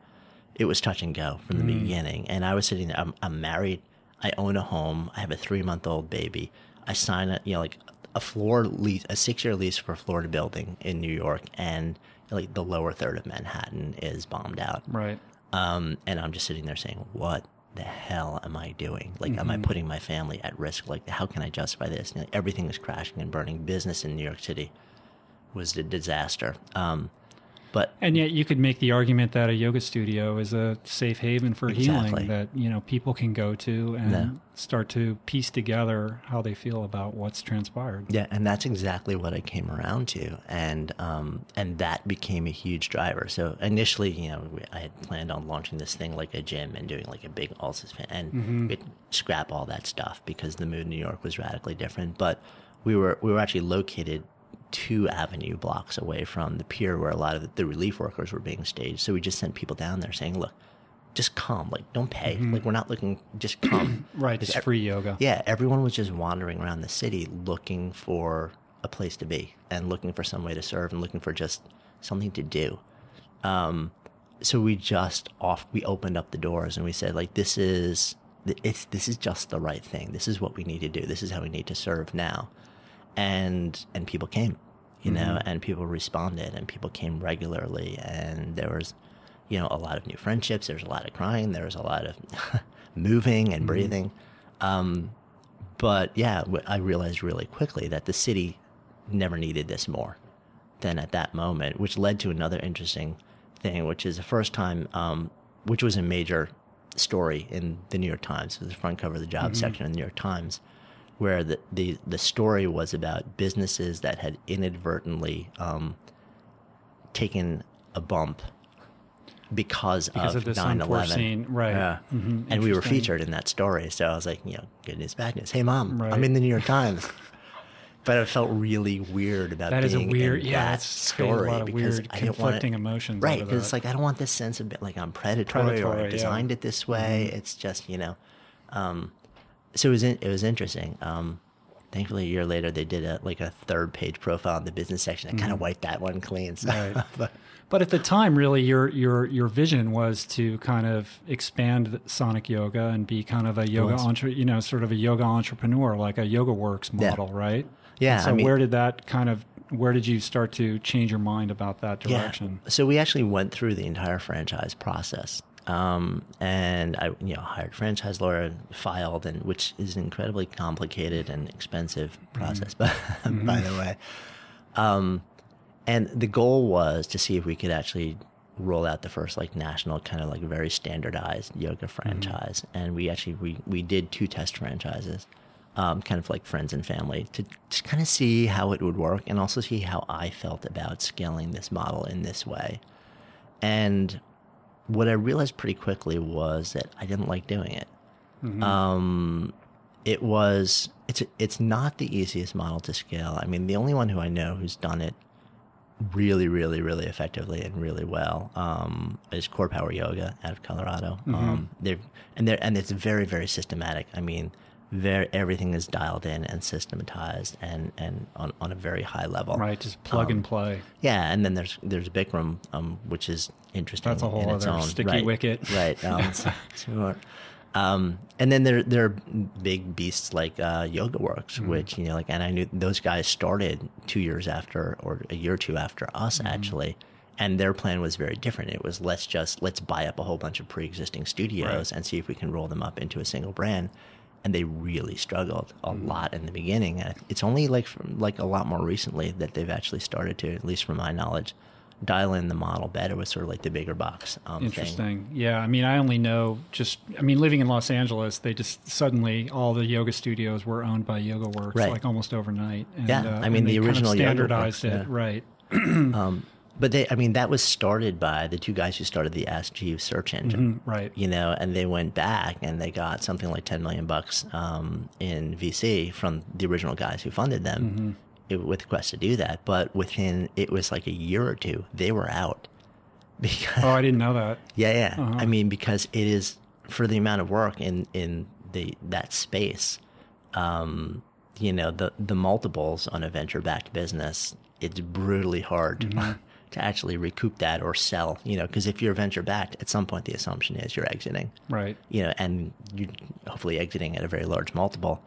it was touch and go from the beginning. And I was sitting there, I'm, I'm married, I own a home, I have a three month old baby. I sign a, you know, like a floor lease, a six year lease for a Florida building in New York, and like the lower third of Manhattan is bombed out. Right. Um, and I'm just sitting there saying, what the hell am I doing? Like, am I putting my family at risk? Like, how can I justify this? You know, everything was crashing and burning. Business in New York City was a disaster. Um, but And yet, you could make the argument that a yoga studio is a safe haven for Exactly. healing that you know people can go to and Yeah. start to piece together how they feel about what's transpired. Yeah, and that's exactly what I came around to, and um, and that became a huge driver. So initially, you know, I had planned on launching this thing like a gym and doing like a big Ulcers fan, and we'd scrap all that stuff because the mood in New York was radically different. But we were we were actually located two avenue blocks away from the pier where a lot of the, relief workers were being staged. So we just sent people down there saying, "Look, just come, like don't pay, like we're not looking, just come." Right. It's free yoga. yeah, everyone was just wandering around the city looking for a place to be and looking for some way to serve and looking for just something to do. Um, so we just off we opened up the doors and we said like this is it's this is just the right thing. This is what we need to do. This is how we need to serve now. And and people came, you know, and people responded and people came regularly and there was you know a lot of new friendships, there was a lot of crying, there was a lot of moving and breathing. Um, but yeah, I realized really quickly that the city never needed this more than at that moment, which led to another interesting thing, which is the first time, um, which was a major story in the New York Times, it was the front cover of the job section of the New York Times, where the, the, the story was about businesses that had inadvertently um, taken a bump because, Because of this 9/11. right. Yeah. Mhm. And we were featured in that story. So I was like, you know, good news, bad news. Hey, mom, Right. I'm in the New York Times. but I felt really weird about That is a weird, in yeah. that story a because weird, I didn't want it, emotions. right because it's like I don't want this sense of like I'm predatory, or Predatory, I yeah. Mm-hmm. designed it this way. It's just you know, um, so it was in, it was interesting. Um, thankfully, a year later, they did a like a third page profile in the business section that kind of wiped that one clean. So. Right. but, But at the time, really, your your your vision was to kind of expand Sonic Yoga and be kind of a yoga, entre- you know, sort of a yoga entrepreneur, like a Yoga Works Yeah. model, right? Yeah, And so I mean- where did that kind of where did you start to change your mind about that direction? Yeah. So we actually went through the entire franchise process. Um, and I, you know, hired a franchise lawyer, filed, and which is an incredibly complicated and expensive process, but by the way. Um, and the goal was to see if we could actually roll out the first like national kind of like very standardized yoga franchise. And we actually we we did two test franchises um, kind of like friends and family to just kind of see how it would work and also see how I felt about scaling this model in this way. And what I realized pretty quickly was that I didn't like doing it. Um, it was it's it's not the easiest model to scale. I mean, the only one who I know who's done it really, really, really effectively and really well um, is Core Power Yoga out of Colorado. Um, they've and they're and it's very, very systematic. I mean, very everything is dialed in and systematized and and on, on a very high level. Right, just plug Um, and play. Yeah, and then there's there's Bikram, um, which is interesting. That's a whole in other own sticky right, wicket. right? Um. Um, and then there there are big beasts like uh, Yoga Works, Mm-hmm. which you know, like, and I knew those guys started two years after, or a year or two after us, Mm-hmm. actually. And their plan was very different. It was let's just let's buy up a whole bunch of pre-existing studios Right. and see if we can roll them up into a single brand. And they really struggled a Mm-hmm. lot in the beginning. And it's only like from, like a lot more recently that they've actually started to, at least from my knowledge, dial in the model better with sort of like the bigger box um, thing. Interesting. Yeah. I mean, I only know just, I mean, living in Los Angeles, they just suddenly, all the yoga studios were owned by Yoga Works, Right. like almost overnight. And, Yeah, uh, I mean, the they kind of original standardized it. yeah. Right. But they, I mean, that was started by the two guys who started the Ask Jeeves search engine. Mm, right. you know, and they went back and they got something like 10 million bucks um, in VC from the original guys who funded them Mm-hmm. it, with the Quest to do that. But within, it was like a year or two, they were out. Because, Oh, I didn't know that. yeah, yeah. Uh-huh. I mean, because it is for the amount of work in, in the, that space, um, you know, the, the multiples on a venture backed business, it's brutally hard Mm-hmm. to actually recoup that or sell, you know, because if you're venture backed, at some point the assumption is you're exiting Right. you know, and you hopefully exiting at a very large multiple.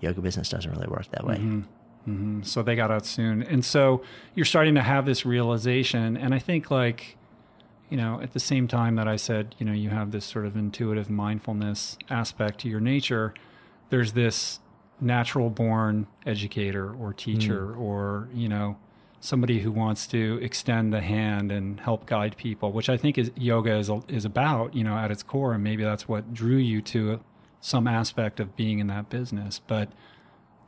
Yoga business doesn't really work that way. Mm-hmm. Mm-hmm. So they got out soon. And so you're starting to have this realization. And I think, like, you know, at the same time that I said, you know, you have this sort of intuitive mindfulness aspect to your nature, there's this natural born educator or teacher mm. or, you know, somebody who wants to extend the hand and help guide people, which I think is yoga is, is about, you know, at its core. And maybe that's what drew you to some aspect of being in that business. But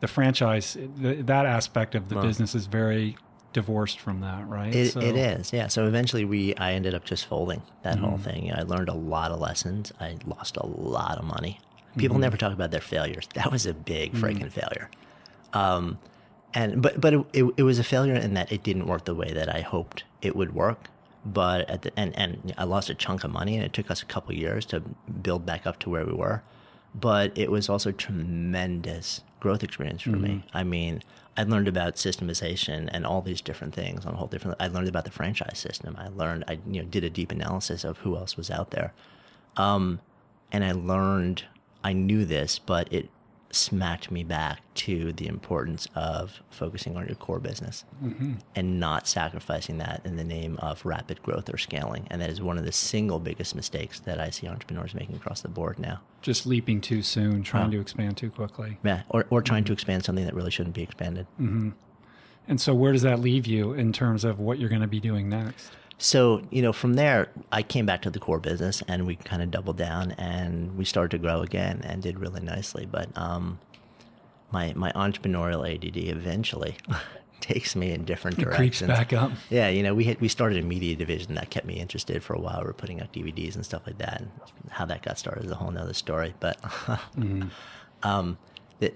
the franchise, th- that aspect of the business is very divorced from that, right? It, So- it is, yeah. So eventually, we I ended up just folding that Mm-hmm. whole thing. I learned a lot of lessons. I lost a lot of money. People Mm-hmm. never talk about their failures. That was a big freaking failure. Um, and but but it, it, it was a failure in that it didn't work the way that I hoped it would work. But at the and and I lost a chunk of money, and it took us a couple years to build back up to where we were. But it was also tremendous growth experience for me. I mean, I learned about systemization and all these different things on a whole different. I learned about the franchise system. I learned. I you know did a deep analysis of who else was out there, um, and I learned. I knew this, but it smacked me back to the importance of focusing on your core business mm-hmm. and not sacrificing that in the name of rapid growth or scaling. And that is one of the single biggest mistakes that I see entrepreneurs making across the board now. just leaping too soon, trying to expand too quickly. Yeah, or, or trying to mm-hmm. expand something that really shouldn't be expanded. Mm-hmm. And so, where does that leave you in terms of what you're going to be doing next? So, you know, from there, I came back to the core business and we kind of doubled down and we started to grow again and did really nicely. But um, my, my entrepreneurial ADD eventually takes me in different It creeps directions. back up. Yeah, you know, we had, we started a media division that kept me interested for a while. We were putting out DVDs and stuff like that, and how that got started is a whole nother story. But um, that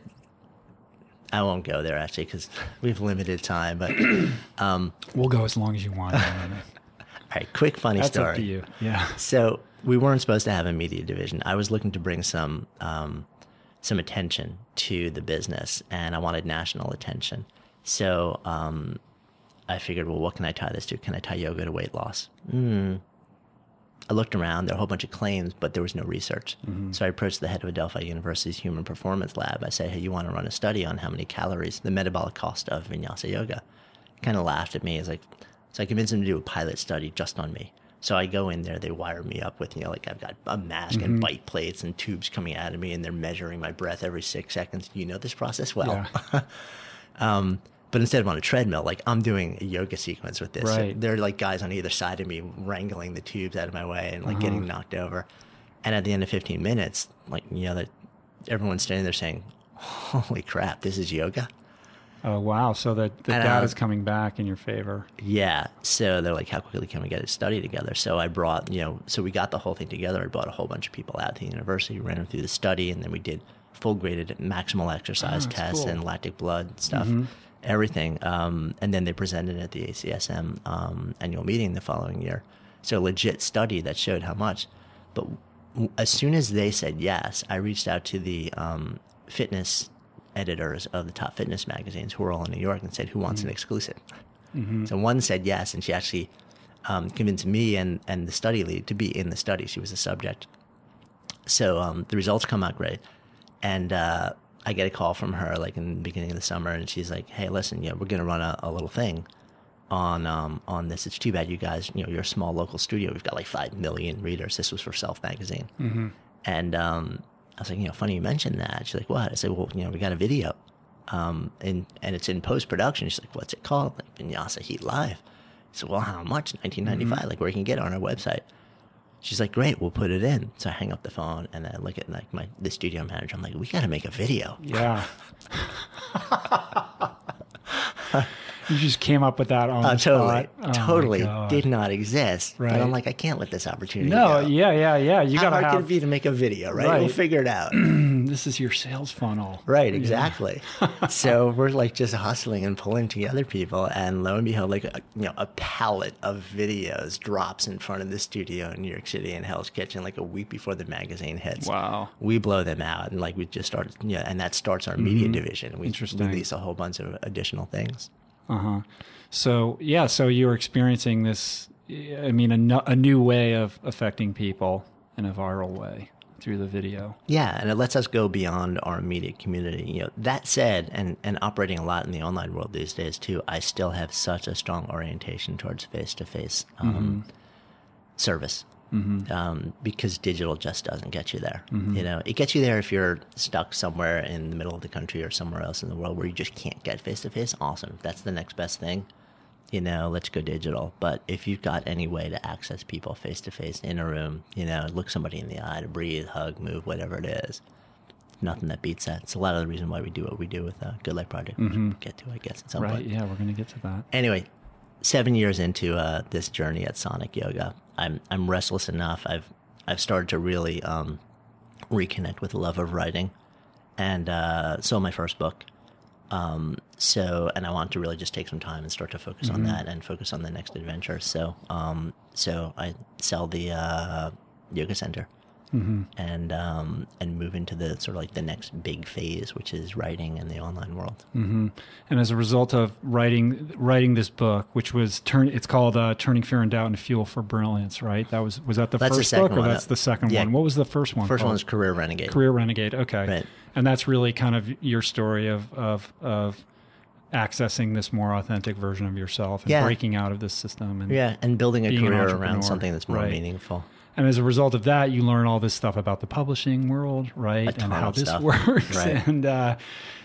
I won't go there actually because we have limited time. But all We'll go as long as you want. Right, quick funny That's story. up to you. Yeah. So we weren't supposed to have a media division. I was looking to bring some um, some attention to the business, and I wanted national attention. So um, I figured, well, what can I tie this to? Can I tie yoga to weight loss? Hmm. I looked around. There were a whole bunch of claims, but there was no research. So I approached the head of Adelphi University's Human Performance Lab. I said, "Hey, you want to run a study on how many calories, the metabolic cost of vinyasa yoga?" Kind of laughed at me. It's like, so I convinced him to do a pilot study just on me. So I go in there. They wire me up with, you know, like I've got a mask and bite plates and tubes coming out of me, and they're measuring my breath every six seconds. You know this process well. Yeah. But instead of on a treadmill, like I'm doing a yoga sequence with this. So Right. there are like guys on either side of me wrangling the tubes out of my way and like Uh-huh. getting knocked over. And at the end of 15 minutes, like, you know, that everyone's standing there saying, holy crap, this is yoga. Oh, wow. So that the And, uh, data's coming back in your favor. Yeah. So they're like, how quickly can we get a study together? So I brought, you know, so we got the whole thing together. I brought a whole bunch of people out to the university, ran them through the study, and then we did full graded maximal exercise that's tests cool. and lactic blood stuff, everything. Um, and then they presented at the ACSM um, annual meeting the following year. So a legit study that showed how much. But w- as soon as they said yes, I reached out to the um, fitness editors of the top fitness magazines who were all in New York and said, who wants an exclusive? So one said yes, and she actually um, convinced me and, and the study lead to be in the study. She was a subject. So um, the results come out great. And uh, I get a call from her like in the beginning of the summer, and she's like, hey, listen, yeah, we're going to run a, a little thing on um, on this. It's too bad you guys, you know, you're a small local studio. We've got like 5 million readers. This was for Self Magazine. And um, I was like, you know, funny you mentioned that. She's like, what? I said, well, you know, we got a video, um, and and it's in post production. She's like, what's it called? Like Vinyasa Heat Live. I said, well, how much? 1995. Like, where you can get it on our website. She's like, great, we'll put it in. So I hang up the phone and I look at like my the studio manager. I'm like, we got to make a video. Yeah. you just came up with that on Uh, the totally, spot. Oh totally did not exist. But Right. I'm like, I can't let this opportunity No, go. yeah, yeah, yeah. You gotta hard could have. it be to make a video, right? We'll figure it out. This is your sales funnel. Right, exactly. so we're like just hustling and pulling together people, and lo and behold, like a, you know, a pallet of videos drops in front of the studio in New York City in Hell's Kitchen, like a week before the magazine hits. Wow. We blow them out, and like we just started, yeah, and that starts our media division. We Mm-hmm. Release a whole bunch of additional things. Uh huh. So yeah, so you're experiencing this. I mean, a, no- a new way of affecting people in a viral way through the video. Yeah, and it lets us go beyond our immediate community. You know, that said, and and operating a lot in the online world these days too, I still have such a strong orientation towards face to face service. Um, because digital just doesn't get you there. You know, it gets you there if you're stuck somewhere in the middle of the country or somewhere else in the world where you just can't get face to face. Awesome, that's the next best thing. You know, let's go digital. But if you've got any way to access people face to face in a room, you know, look somebody in the eye, to breathe, hug, move, whatever it is, nothing that beats that. It's a lot of the reason why we do what we do with uh, Good Life Project. which we'll get to, I guess, at some Right. point Yeah, we're gonna get to that. anyway, seven years into uh, this journey at Sonic Yoga, I'm I'm restless enough. I've I've started to really um, reconnect with the love of writing, and uh, so my first book. Um, so, and I want to really just take some time and start to focus on that and focus on the next adventure. So, um, so I sell the uh, yoga center. And um, and move into the sort of like the next big phase, which is writing in the online world. And as a result of writing writing this book, which was turn, it's called uh, "Turning Fear and Doubt into Fuel for Brilliance." Right? That was was that the That's the first second book, or one. that's the second Yeah. one? What was the first one? First one called? was Career Renegade. Career Renegade. Okay. Right. And that's really kind of your story of of of accessing this more authentic version of yourself and Yeah. breaking out of this system. And Yeah, and building a career around something that's more right. meaningful. And as a result of that, you learn all this stuff about the publishing world, right? And how this stuff. works, Right. and uh,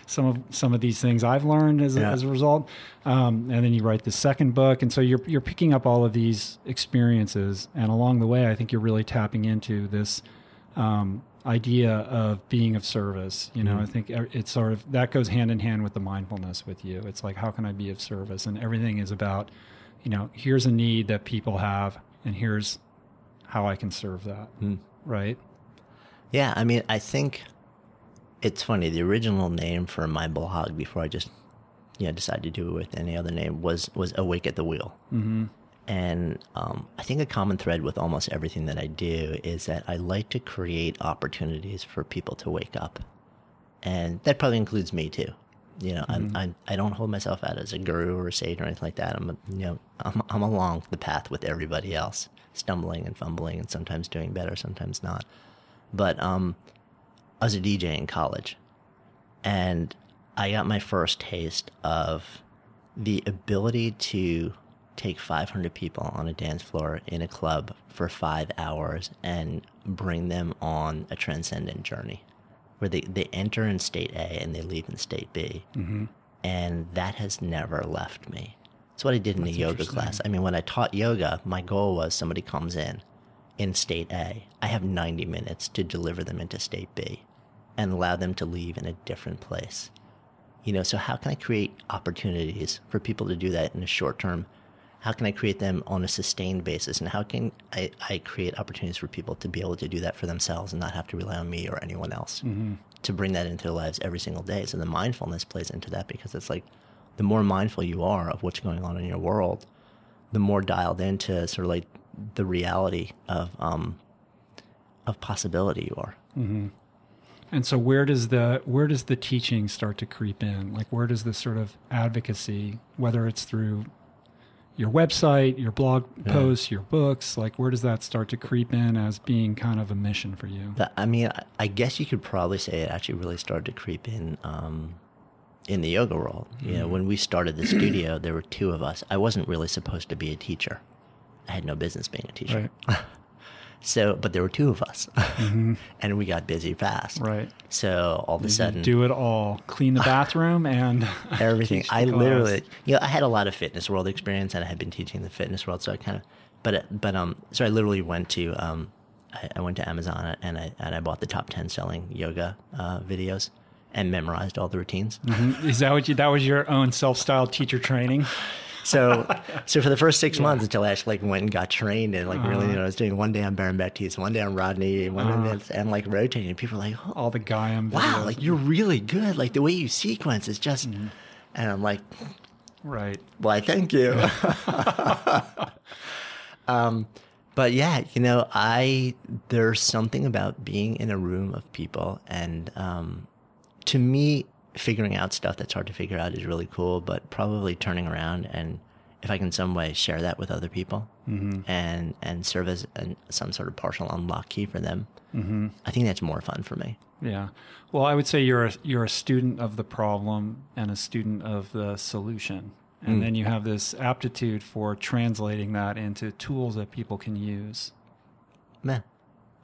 some of some of these things I've learned as a, Yeah. as a result. Um, and then you write the second book, and so you're you're picking up all of these experiences, and along the way, I think you're really tapping into this um, idea of being of service. You know, Mm-hmm. I think it's sort of that goes hand in hand with the mindfulness with you. It's like how can I be of service, and everything is about, you know, here's a need that people have, and here's how I can serve that. Hmm. Right? Yeah, I mean, I think it's funny. The original name for my blog before I just you know decided to do it with any other name was was Awake at the Wheel. Mm-hmm. And um, I think a common thread with almost everything that I do is that I like to create opportunities for people to wake up, and that probably includes me too. You know, I'm, I I don't hold myself out as a guru or a sage or anything like that. I'm a, you know I'm I'm along the path with everybody else, stumbling and fumbling, and sometimes doing better, sometimes not. But um, I was a DJ in college, and I got my first taste of the ability to take 500 people on a dance floor in a club for five hours and bring them on a transcendent journey where they, they enter in state A and they leave in state B. Mm-hmm. And that has never left me. It's what I did in a yoga class. I mean, when I taught yoga, my goal was somebody comes in in state A. I have 90 minutes to deliver them into state B and allow them to leave in a different place. You know, so how can I create opportunities for people to do that in the short term? How can I create them on a sustained basis? And how can I, I create opportunities for people to be able to do that for themselves and not have to rely on me or anyone else mm-hmm. to bring that into their lives every single day? So the mindfulness plays into that because it's like the more mindful you are of what's going on in your world, the more dialed into sort of like the reality of um, of possibility you are. Mm-hmm. And so where does the where does the teaching start to creep in? Like where does this sort of advocacy, whether it's through your website, your blog posts, your books, like where does that start to creep in as being kind of a mission for you? I mean, I, I guess you could probably say it actually really started to creep in um, in the yoga world. You know, when we started the studio, there were two of us. I wasn't really supposed to be a teacher. I had no business being a teacher. Right. So, but there were two of us, and we got busy fast. Right. So all of a sudden, Do it all. Clean the bathroom and everything. I class. literally, you know, I had a lot of fitness world experience, and I had been teaching the fitness world, so I kind of, but but um, so I literally went to um, I, I went to Amazon and I and I bought the top ten selling yoga uh, videos and memorized all the routines. Is that what you? That was your own self-styled teacher training. So, so for the first six months until I actually like went and got trained and like Uh-huh. really, you know, I was doing one day on Baron Baptiste, one day on Rodney, one day on- and like rotating. People were like, oh, All the Gaiam. wow, videos. like you're really good. Like the way you sequence is just, Mm-hmm. and I'm like, right. why, thank you. um, but yeah, you know, I there's something about being in a room of people, and um, to me, figuring out stuff that's hard to figure out is really cool. But probably turning around and if I can some way share that with other people and and serve as an, some sort of partial unlock key for them, I think that's more fun for me. Yeah. Well, I would say you're a, you're a student of the problem and a student of the solution. And Hmm. then you have this aptitude for translating that into tools that people can use. Meh,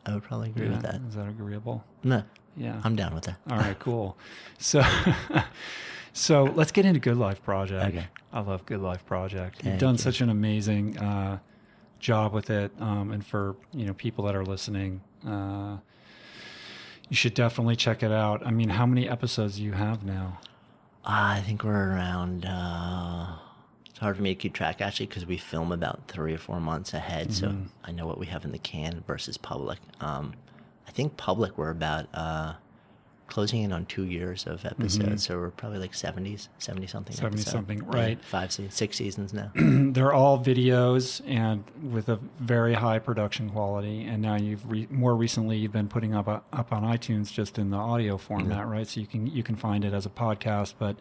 I would probably agree with that. Is that agreeable? Meh, Yeah. I'm down with that. All right, cool. So, so let's get into Good Life Project. Okay. I love Good Life Project. You've done you. such an amazing uh, job with it, um, and for you know people that are listening, uh, you should definitely check it out. I mean, how many episodes do you have now? I think we're around. Uh, it's hard for me to keep track actually because we film about three or four months ahead, so I know what we have in the can versus public. Um, I think public we're about uh, closing in on two years of episodes, so we're probably like seventies, seventy something. 70 episode. something, Yeah, right. five, six seasons now. They're all videos and with a very high production quality. And now you've re- more recently you've been putting up up on iTunes just in the audio format, right? So you can you can find it as a podcast, but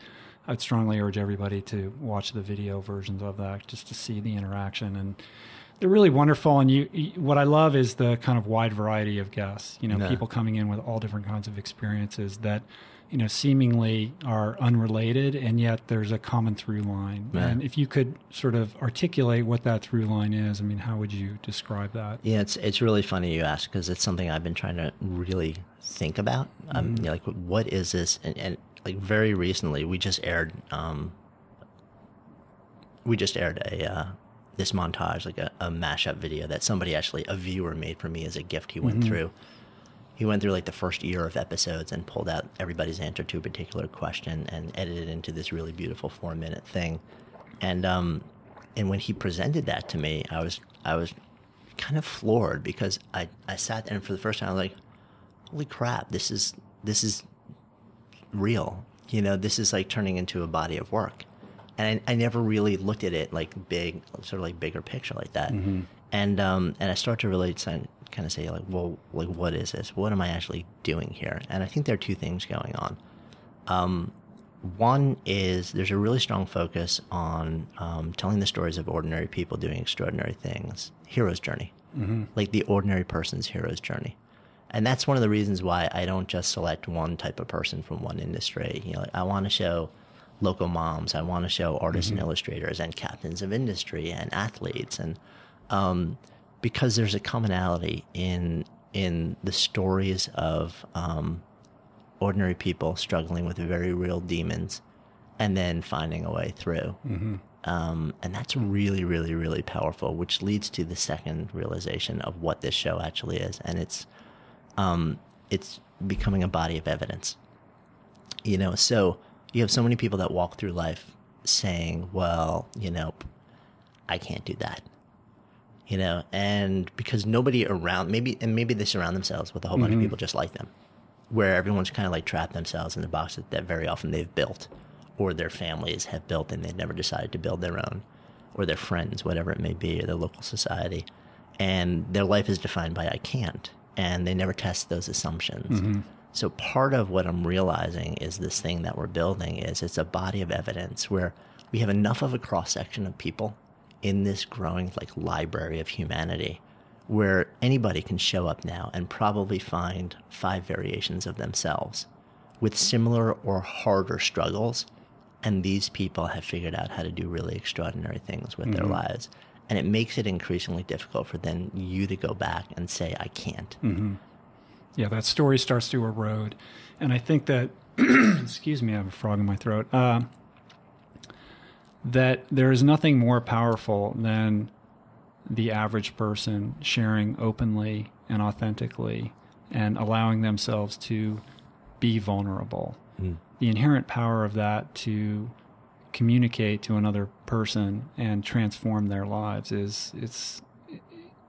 I'd strongly urge everybody to watch the video versions of that just to see the interaction and. They're really wonderful, and you. you- What I love is the kind of wide variety of guests. You know, Yeah. people coming in with all different kinds of experiences that, you know, seemingly are unrelated, and yet there's a common through line. And if you could sort of articulate what that through line is, I mean, how would you describe that? Yeah, it's it's really funny you ask because it's something I've been trying to really think about. Um, you know, like what is this? And, and like very recently, we just aired um, we just aired a uh, this montage, like a, a mashup video that somebody actually a viewer made for me as a gift. He went through. He went through like the first year of episodes and pulled out everybody's answer to a particular question and edited it into this really beautiful four minute thing. And um, and when he presented that to me, I was I was kind of floored because I, I sat there and for the first time I was like, holy crap, this is this is real. You know, this is like turning into a body of work. And I, I never really looked at it like big, sort of like bigger picture like that. And um, and I start to really kind of say like, well, like what is this? What am I actually doing here? And I think there are two things going on. Um, one is there's a really strong focus on um, telling the stories of ordinary people doing extraordinary things, hero's journey, mm-hmm. like the ordinary person's hero's journey. And that's one of the reasons why I don't just select one type of person from one industry. You know, I want to show local moms, I want to show artists and illustrators and captains of industry and athletes, and um, because there's a commonality in in the stories of um, ordinary people struggling with very real demons and then finding a way through. Um, and that's really, really, really powerful, which leads to the second realization of what this show actually is. And it's, um, it's becoming a body of evidence. You know, so you have so many people that walk through life saying, well, you know, I can't do that. You know, and because nobody around, maybe, and maybe they surround themselves with a whole bunch of mm-hmm. people just like them where everyone's kind of like trapped themselves in the box that, that very often they've built or their families have built and they've never decided to build their own or their friends whatever it may be or their local society and their life is defined by i can't and they never test those assumptions mm-hmm. So part of what i'm realizing is this thing that we're building is it's a body of evidence where we have enough of a cross section of people in this growing like library of humanity where anybody can show up now and probably find five variations of themselves with similar or harder struggles. And these people have figured out how to do really extraordinary things with their lives. and it makes it increasingly difficult for then you to go back and say I can't. Mm-hmm. Yeah, that story starts to erode, and I think that excuse me, I have a frog in my throat. Uh, that there is nothing more powerful than the average person sharing openly and authentically and allowing themselves to be vulnerable. Mm. The inherent power of that to communicate to another person and transform their lives is it's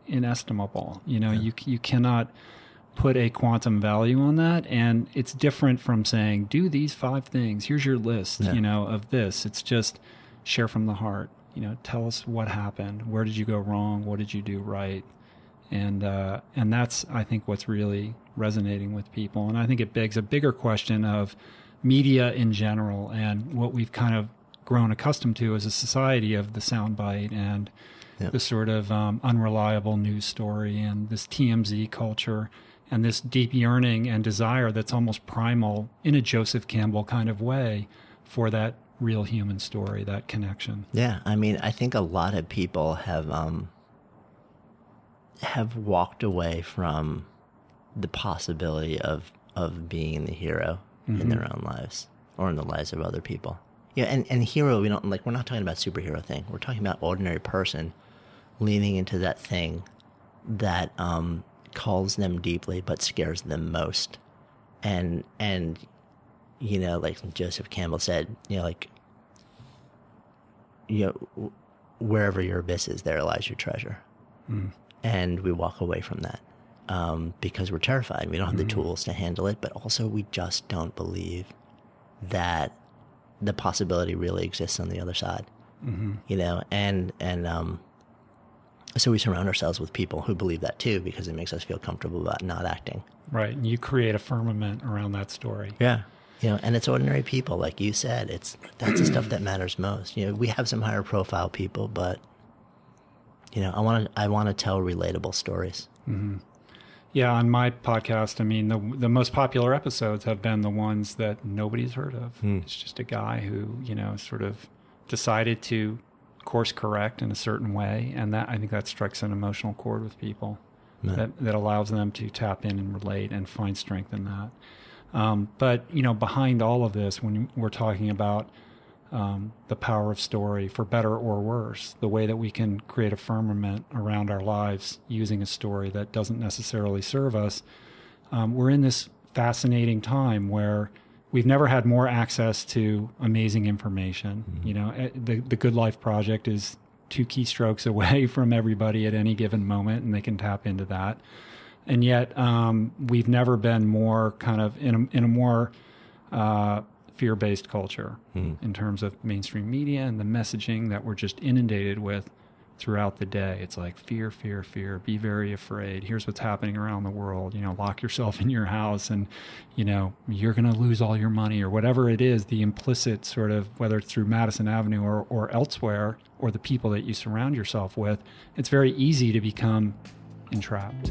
inestimable. You know, yeah. you you cannot put a quantum value on that and it's different from saying do these five things. Here's your list, yeah. you know, of this. It's just share from the heart. You know, tell us what happened. Where did you go wrong? What did you do right? And uh, and that's I think what's really resonating with people. And I think it begs a bigger question of media in general and what we've kind of grown accustomed to as a society of the soundbite and yep. the sort of um, unreliable news story and this TMZ culture and this deep yearning and desire that's almost primal in a Joseph Campbell kind of way for that real human story, that connection. Yeah, I mean, I think a lot of people have um, have walked away from the possibility of of being the hero mm-hmm. in their own lives or in the lives of other people. Yeah, and, and hero, we don't like we're not talking about superhero thing. We're talking about ordinary person leaning into that thing that um, calls them deeply but scares them most. And and you know, like Joseph Campbell said, you know, like, you know, wherever your abyss is, there lies your treasure. Mm. And we walk away from that um, because we're terrified. We don't have mm. the hmm. tools to handle it, but also we just don't believe that the possibility really exists on the other side. Mm-hmm. You know, and and um, so we surround ourselves with people who believe that too because it makes us feel comfortable about not acting. Right, and you create a firmament around that story. Yeah, you know, and it's ordinary people, like you said. It's that's the stuff that matters most. You know, we have some higher profile people, but you know, I want to I want to tell relatable stories. Mm-hmm. Yeah, on my podcast, I mean, the the most popular episodes have been the ones that nobody's heard of. Mm. It's just a guy who you know sort of decided to course correct in a certain way, and that I think that strikes an emotional chord with people. That, that allows them to tap in and relate and find strength in that. Um, but you know, behind all of this, when we're talking about um, the power of story, for better or worse, the way that we can create a firmament around our lives using a story that doesn't necessarily serve us, um, we're in this fascinating time where we've never had more access to amazing information. Mm-hmm. You know, eh, the the Good Life Project is two keystrokes away from everybody at any given moment, and they can tap into that and yet um, we've never been more kind of in a, in a more uh, fear-based culture mm. in terms of mainstream media and the messaging that we're just inundated with throughout the day. It's like fear, fear, fear. Be very afraid. Here's what's happening around the world. You know, lock yourself in your house, and you know you're going to lose all your money or whatever it is. The implicit sort of whether it's through Madison Avenue or or elsewhere, or the people that you surround yourself with. It's very easy to become entrapped.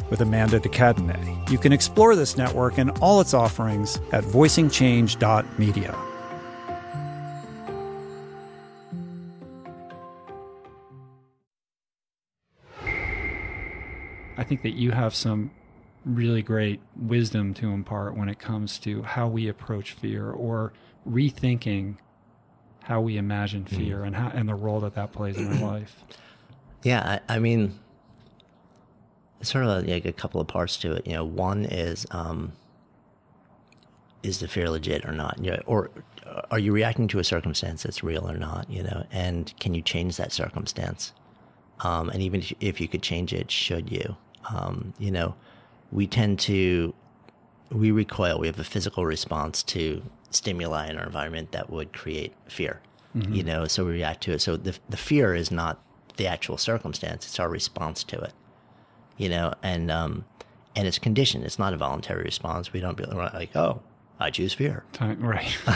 with Amanda de Cadenet. You can explore this network and all its offerings at voicingchange.media. I think that you have some really great wisdom to impart when it comes to how we approach fear or rethinking how we imagine fear mm. and how and the role that that plays in our life. Yeah, I, I mean, sort of like a couple of parts to it. You know, one is um, is the fear legit or not? You know, or are you reacting to a circumstance that's real or not? You know, and can you change that circumstance? Um, and even if you could change it, should you? Um, you know, we tend to we recoil. We have a physical response to stimuli in our environment that would create fear. Mm-hmm. You know, so we react to it. So the the fear is not the actual circumstance; it's our response to it. You know, and um, and it's conditioned. It's not a voluntary response. We don't be like, oh, I choose fear. Time, right.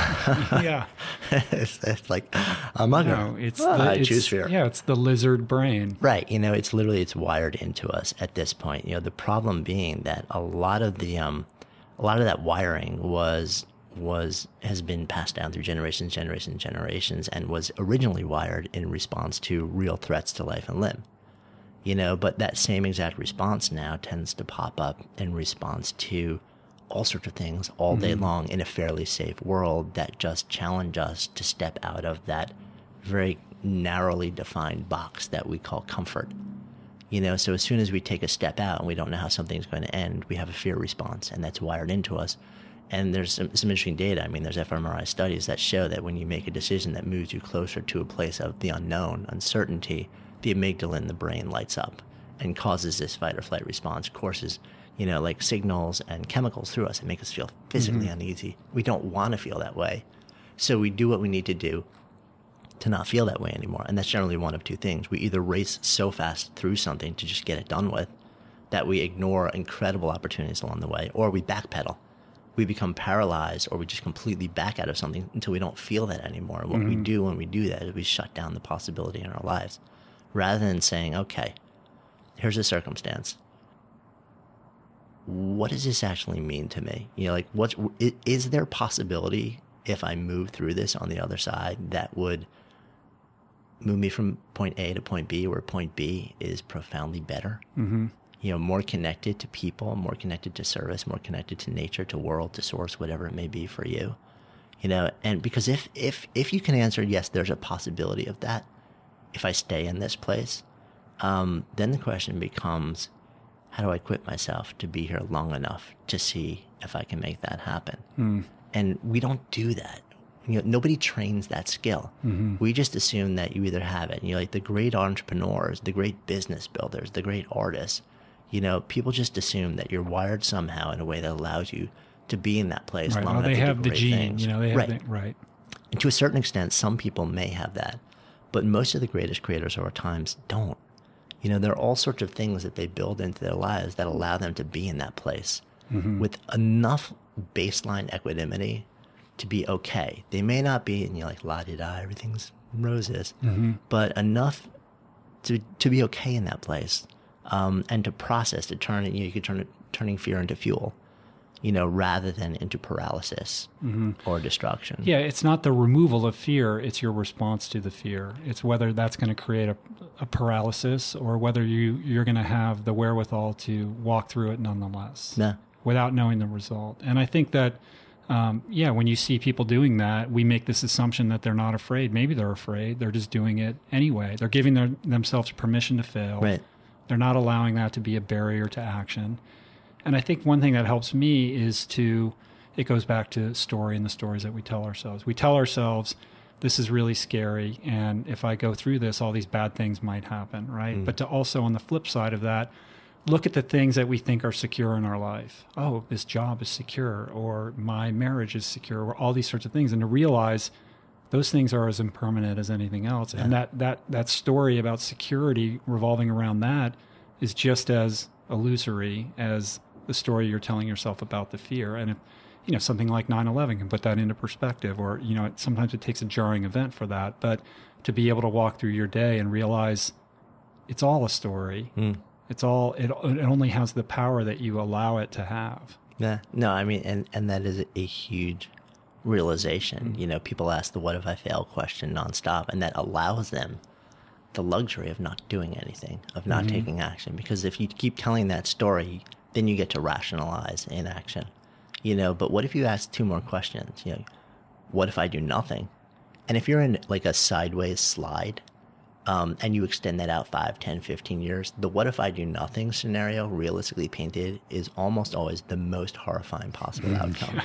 yeah. it's, it's, like I'm not no, it's oh, the, I it's, choose fear. Yeah, it's the lizard brain. Right. You know, it's literally it's wired into us at this point. You know, the problem being that a lot of the um, a lot of that wiring was was has been passed down through generations, generations, generations, and was originally wired in response to real threats to life and limb. You know, but that same exact response now tends to pop up in response to all sorts of things all day mm-hmm. long in a fairly safe world that just challenge us to step out of that very narrowly defined box that we call comfort. You know, so as soon as we take a step out and we don't know how something's going to end, we have a fear response, and that's wired into us. And there's some, some interesting data. I mean, there's fMRI studies that show that when you make a decision that moves you closer to a place of the unknown, uncertainty, the amygdala in the brain lights up and causes this fight or flight response, courses you know, like signals and chemicals through us that make us feel physically mm-hmm. uneasy. We don't want to feel that way. So we do what we need to do to not feel that way anymore. And that's generally one of two things. We either race so fast through something to just get it done with that we ignore incredible opportunities along the way, or we backpedal. We become paralyzed or we just completely back out of something until we don't feel that anymore. And what mm-hmm. we do when we do that is we shut down the possibility in our lives rather than saying, okay, here's a circumstance what does this actually mean to me? You know, like what's is there possibility if I move through this on the other side that would move me from point A to point B, where point B is profoundly better? Mm-hmm. You know, more connected to people, more connected to service, more connected to nature, to world, to source, whatever it may be for you. You know, and because if if if you can answer yes, there's a possibility of that. If I stay in this place, um, then the question becomes how do I equip myself to be here long enough to see if I can make that happen? Mm. And we don't do that. You know, nobody trains that skill. Mm-hmm. We just assume that you either have it. You know, like the great entrepreneurs, the great business builders, the great artists. You know, people just assume that you're wired somehow in a way that allows you to be in that place right. long well, enough they to have do the gene. Things. You know, they have right. The, right. And to a certain extent, some people may have that, but most of the greatest creators of our times don't. You know, there are all sorts of things that they build into their lives that allow them to be in that place mm-hmm. with enough baseline equanimity to be okay. They may not be, and you're like, la di da, everything's roses, mm-hmm. but enough to, to be okay in that place um, and to process, to turn it, you, know, you could turn it, turning fear into fuel you know, rather than into paralysis mm-hmm. or destruction. Yeah, it's not the removal of fear, it's your response to the fear. It's whether that's going to create a, a, paralysis or whether you, you're going to have the wherewithal to walk through it nonetheless yeah. without knowing the result. And I think that um, yeah, when you see people doing that, we make this assumption that they're not afraid. Maybe they're afraid. They're just doing it anyway. They're giving their, themselves permission to fail. Right. They're not allowing that to be a barrier to action. And I think one thing that helps me is to, it goes back to story and the stories that we tell ourselves. We tell ourselves, this is really scary. And if I go through this, all these bad things might happen, right? Mm. But to also, on the flip side of that, look at the things that we think are secure in our life. Oh, this job is secure, or my marriage is secure, or all these sorts of things. And to realize those things are as impermanent as anything else. And that, that, that story about security revolving around that is just as illusory as the story you're telling yourself about the fear. And if, you know, something like 9-11 can put that into perspective or, you know, it, sometimes it takes a jarring event for that, but to be able to walk through your day and realize it's all a story. Mm. It's all, it, it only has the power that you allow it to have. Yeah. No, I mean, and, and that is a huge realization. You know, people ask the what if I fail question nonstop, and that allows them the luxury of not doing anything, of not taking action. Because if you keep telling that story, then you get to rationalize inaction. You know, but what if you ask two more questions? You know, what if I do nothing? And if you're in like a sideways slide, um, and you extend that out 5, 10, 15 years, the what if I do nothing scenario, realistically painted, is almost always the most horrifying possible outcome.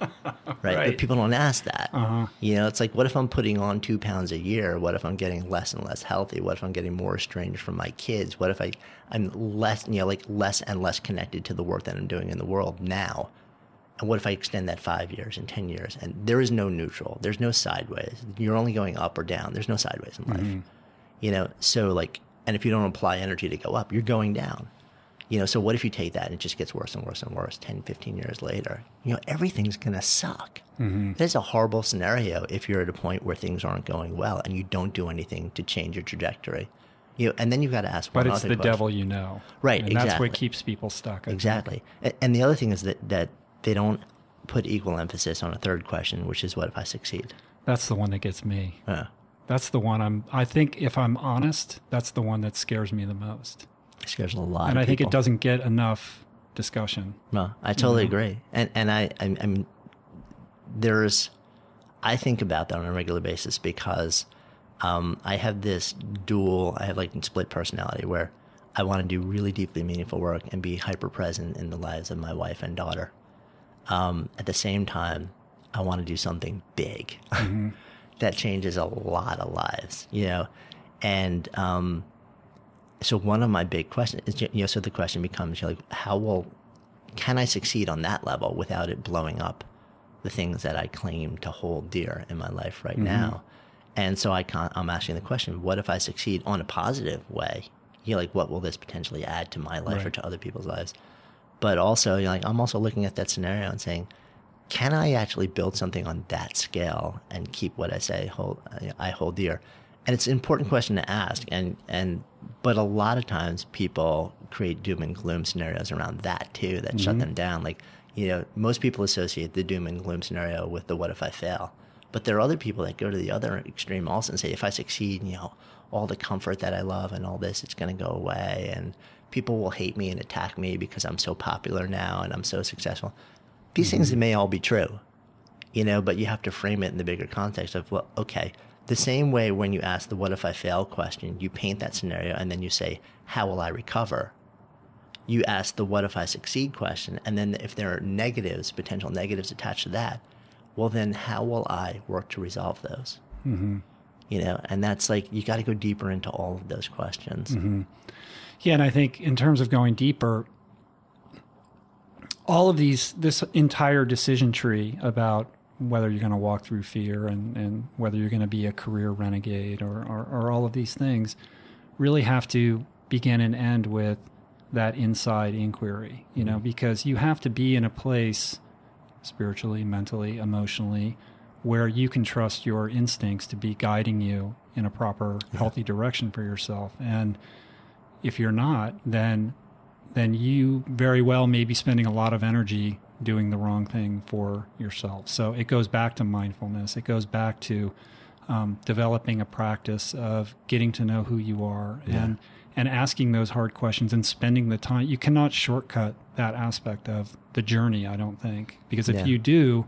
right? Right. But people don't ask that. Uh-huh. You know, it's like, what if I'm putting on two pounds a year? What if I'm getting less and less healthy? What if I'm getting more estranged from my kids? What if I, I'm less, you know, like less and less connected to the work that I'm doing in the world now? And what if I extend that five years and 10 years? And there is no neutral, there's no sideways. You're only going up or down, there's no sideways in life. Mm-hmm. You know, so like, and if you don't apply energy to go up, you're going down. You know, so what if you take that and it just gets worse and worse and worse 10, 15 years later? You know, everything's going to suck. Mm-hmm. That's a horrible scenario if you're at a point where things aren't going well and you don't do anything to change your trajectory. You know, and then you've got to ask But it's the question. devil you know. Right, And that's what keeps people stuck. I. Exactly. A- And the other thing is that, that they don't put equal emphasis on a third question, which is what if I succeed? That's the one that gets me. Uh, That's the one I'm, I think if I'm honest, that's the one that scares me the most. it scares a lot and I think it doesn't get enough discussion. No, I totally agree. And and I, I I mean there's I think about that on a regular basis because um, I have this dual I have like split personality where I want to do really deeply meaningful work and be hyper present in the lives of my wife and daughter. Um, at the same time, I want to do something big that changes a lot of lives, you know, and um, so one of my big questions is, you know, so the question becomes, you know, like, how will, can I succeed on that level without it blowing up the things that I claim to hold dear in my life right now? And so I can't, I'm asking the question, what if I succeed on a positive way? You know, like, what will this potentially add to my life or to other people's lives? But also, you know, like, I'm also looking at that scenario and saying, can I actually build something on that scale and keep what I say hold I hold dear? And it's an important question to ask. And and but a lot of times people create doom and gloom scenarios around that too that shut mm-hmm. them down. Like you know, most people associate the doom and gloom scenario with the what if I fail. But there are other people that go to the other extreme also and say, if I succeed, you know, all the comfort that I love and all this, it's going to go away, and people will hate me and attack me because I'm so popular now and I'm so successful. These things may all be true, you know, but you have to frame it in the bigger context of, well, okay, the same way when you ask the what if I fail question, you paint that scenario and then you say, how will I recover? You ask the what if I succeed question, and then if there are negatives, potential negatives attached to that, well, then how will I work to resolve those? Mm-hmm. You know, and that's like, you got to go deeper into all of those questions. Yeah, and I think in terms of going deeper, all of these, this entire decision tree about whether you're going to walk through fear and, and whether you're going to be a career renegade or, or, or all of these things really have to begin and end with that inside inquiry, you know, mm-hmm. because you have to be in a place spiritually, mentally, emotionally, where you can trust your instincts to be guiding you in a proper, healthy direction for yourself. And if you're not, then then you very well may be spending a lot of energy doing the wrong thing for yourself. So it goes back to mindfulness. It goes back to um, developing a practice of getting to know who you are and and asking those hard questions and spending the time. You cannot shortcut that aspect of the journey. I don't think because if Yeah. you do,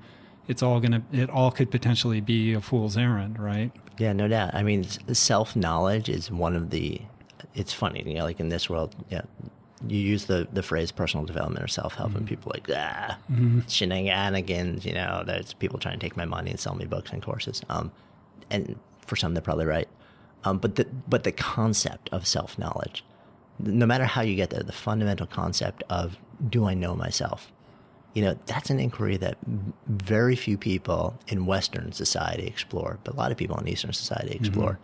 it's all gonna it all could potentially be a fool's errand, right? Yeah, no doubt. I mean, self knowledge is one of the. It's funny, you know, like in this world, yeah, you use the the phrase personal development or self help, and people are like ah shenanigans. You know, there's people trying to take my money and sell me books and courses. Um, and for some, they're probably right. Um, but the but the concept of self knowledge, no matter how you get there, the fundamental concept of do I know myself? you know that's an inquiry that very few people in western society explore but a lot of people in eastern society explore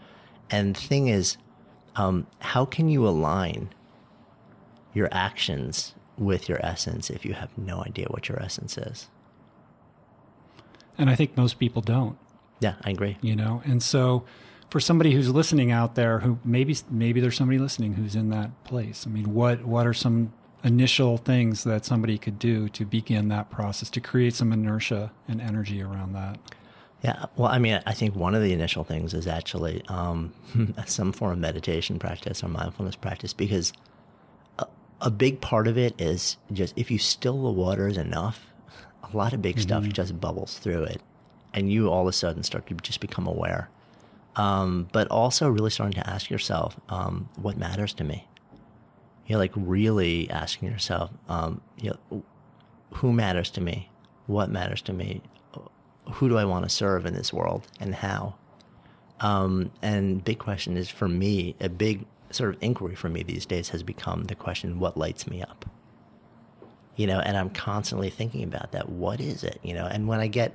and the thing is um, how can you align your actions with your essence if you have no idea what your essence is? And I think most people don't. yeah i agree. You know and so for somebody who's listening out there who maybe maybe there's somebody listening who's in that place. I mean what what are some initial things that somebody could do to begin that process to create some inertia and energy around that Yeah, well, I mean, I think one of the initial things is actually um, some form of meditation practice or mindfulness practice because a, a big part of it is just if you still the waters enough, a lot of big stuff just bubbles through it, and you all of a sudden start to just become aware. Um, but also really starting to ask yourself, um, what matters to me? You know, like really asking yourself, um, you know, who matters to me? What matters to me? Who do I want to serve in this world and how? Um, and big question is for me, a big sort of inquiry for me these days has become the question, what lights me up? You know, and I'm constantly thinking about that. What is it? You know, and when I get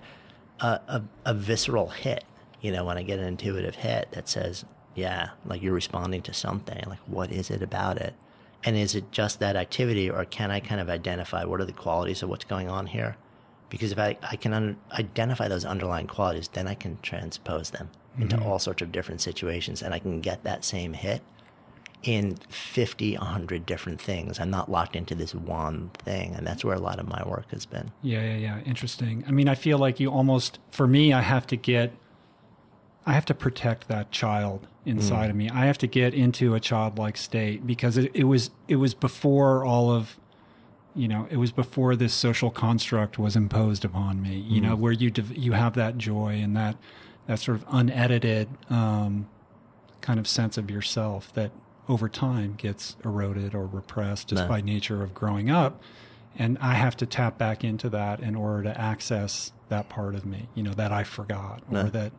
a, a, a visceral hit, you know, when I get an intuitive hit that says, yeah, like you're responding to something, like what is it about it? And is it just that activity, or can I kind of identify what are the qualities of what's going on here? Because if I, I can un- identify those underlying qualities, then I can transpose them into mm-hmm. all sorts of different situations, and I can get that same hit in 50, 100 different things. I'm not locked into this one thing, and that's where a lot of my work has been. yeah yeah yeah. Interesting. I mean i feel like you almost for me i have to get i have to protect that child inside mm. of me. I have to get into a childlike state because it, it was it was before all of you know it was before this social construct was imposed upon me you know where you dev- you have that joy and that that sort of unedited um, kind of sense of yourself that over time gets eroded or repressed just No. by nature of growing up. And i have to tap back into that in order to access that part of me you know that i forgot or that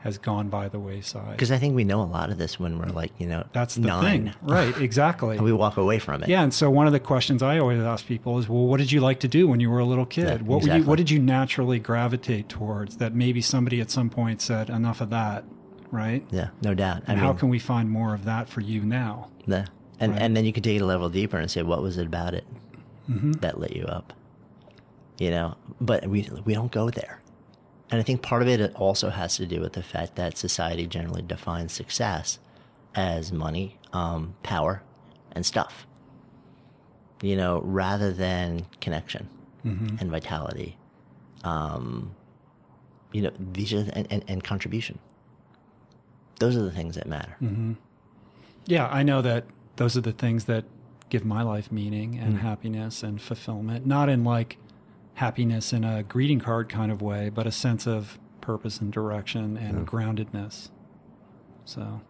has gone by the wayside Because I think we know a lot of this when we're like, you know, that's the nine. thing right exactly And we walk away from it. yeah, and so one of the questions I always ask people is, well, what did you like to do when you were a little kid? What were you, what did you naturally gravitate towards that maybe somebody at some point said enough of that, right? Yeah, no doubt. I And mean, how can we find more of that for you now? Yeah. And Right. and then you can take it a level deeper and say, what was it about it Mm-hmm. that lit you up? You know, but we we don't go there. And I think part of it also has to do with the fact that society generally defines success as money, um, power, and stuff. You know, rather than connection and vitality. Um, you know, these are and, and, and contribution. Those are the things that matter. Yeah, I know that those are the things that give my life meaning and happiness and fulfillment, not in like happiness in a greeting card kind of way, but a sense of purpose and direction and groundedness. So,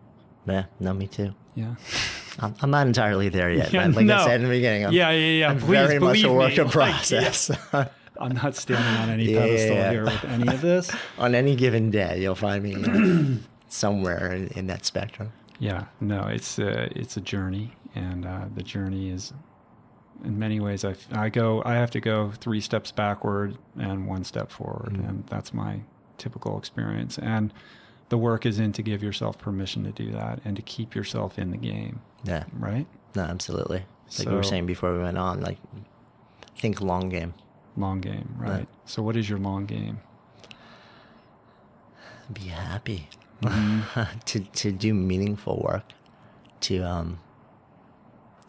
Yeah, no, me too. yeah. I'm, I'm not entirely there yet. Yeah. Like no. I said in the beginning, I'm, yeah, yeah, yeah. I'm Please very much a work me. in Like, process. I'm not standing on any Yeah, pedestal yeah. here with any of this. On any given day, you'll find me somewhere in, in that spectrum. Yeah, no, it's a, it's a journey, and uh, the journey is, in many ways, I, I go, I have to go three steps backward and one step forward, and that's my typical experience. And the work is in to give yourself permission to do that and to keep yourself in the game, Yeah, right? no, absolutely. Like we were saying before we went on, like think long game. Long game, right? Right. So, what is your long game? Be happy. Mm-hmm. to to do meaningful work, to um,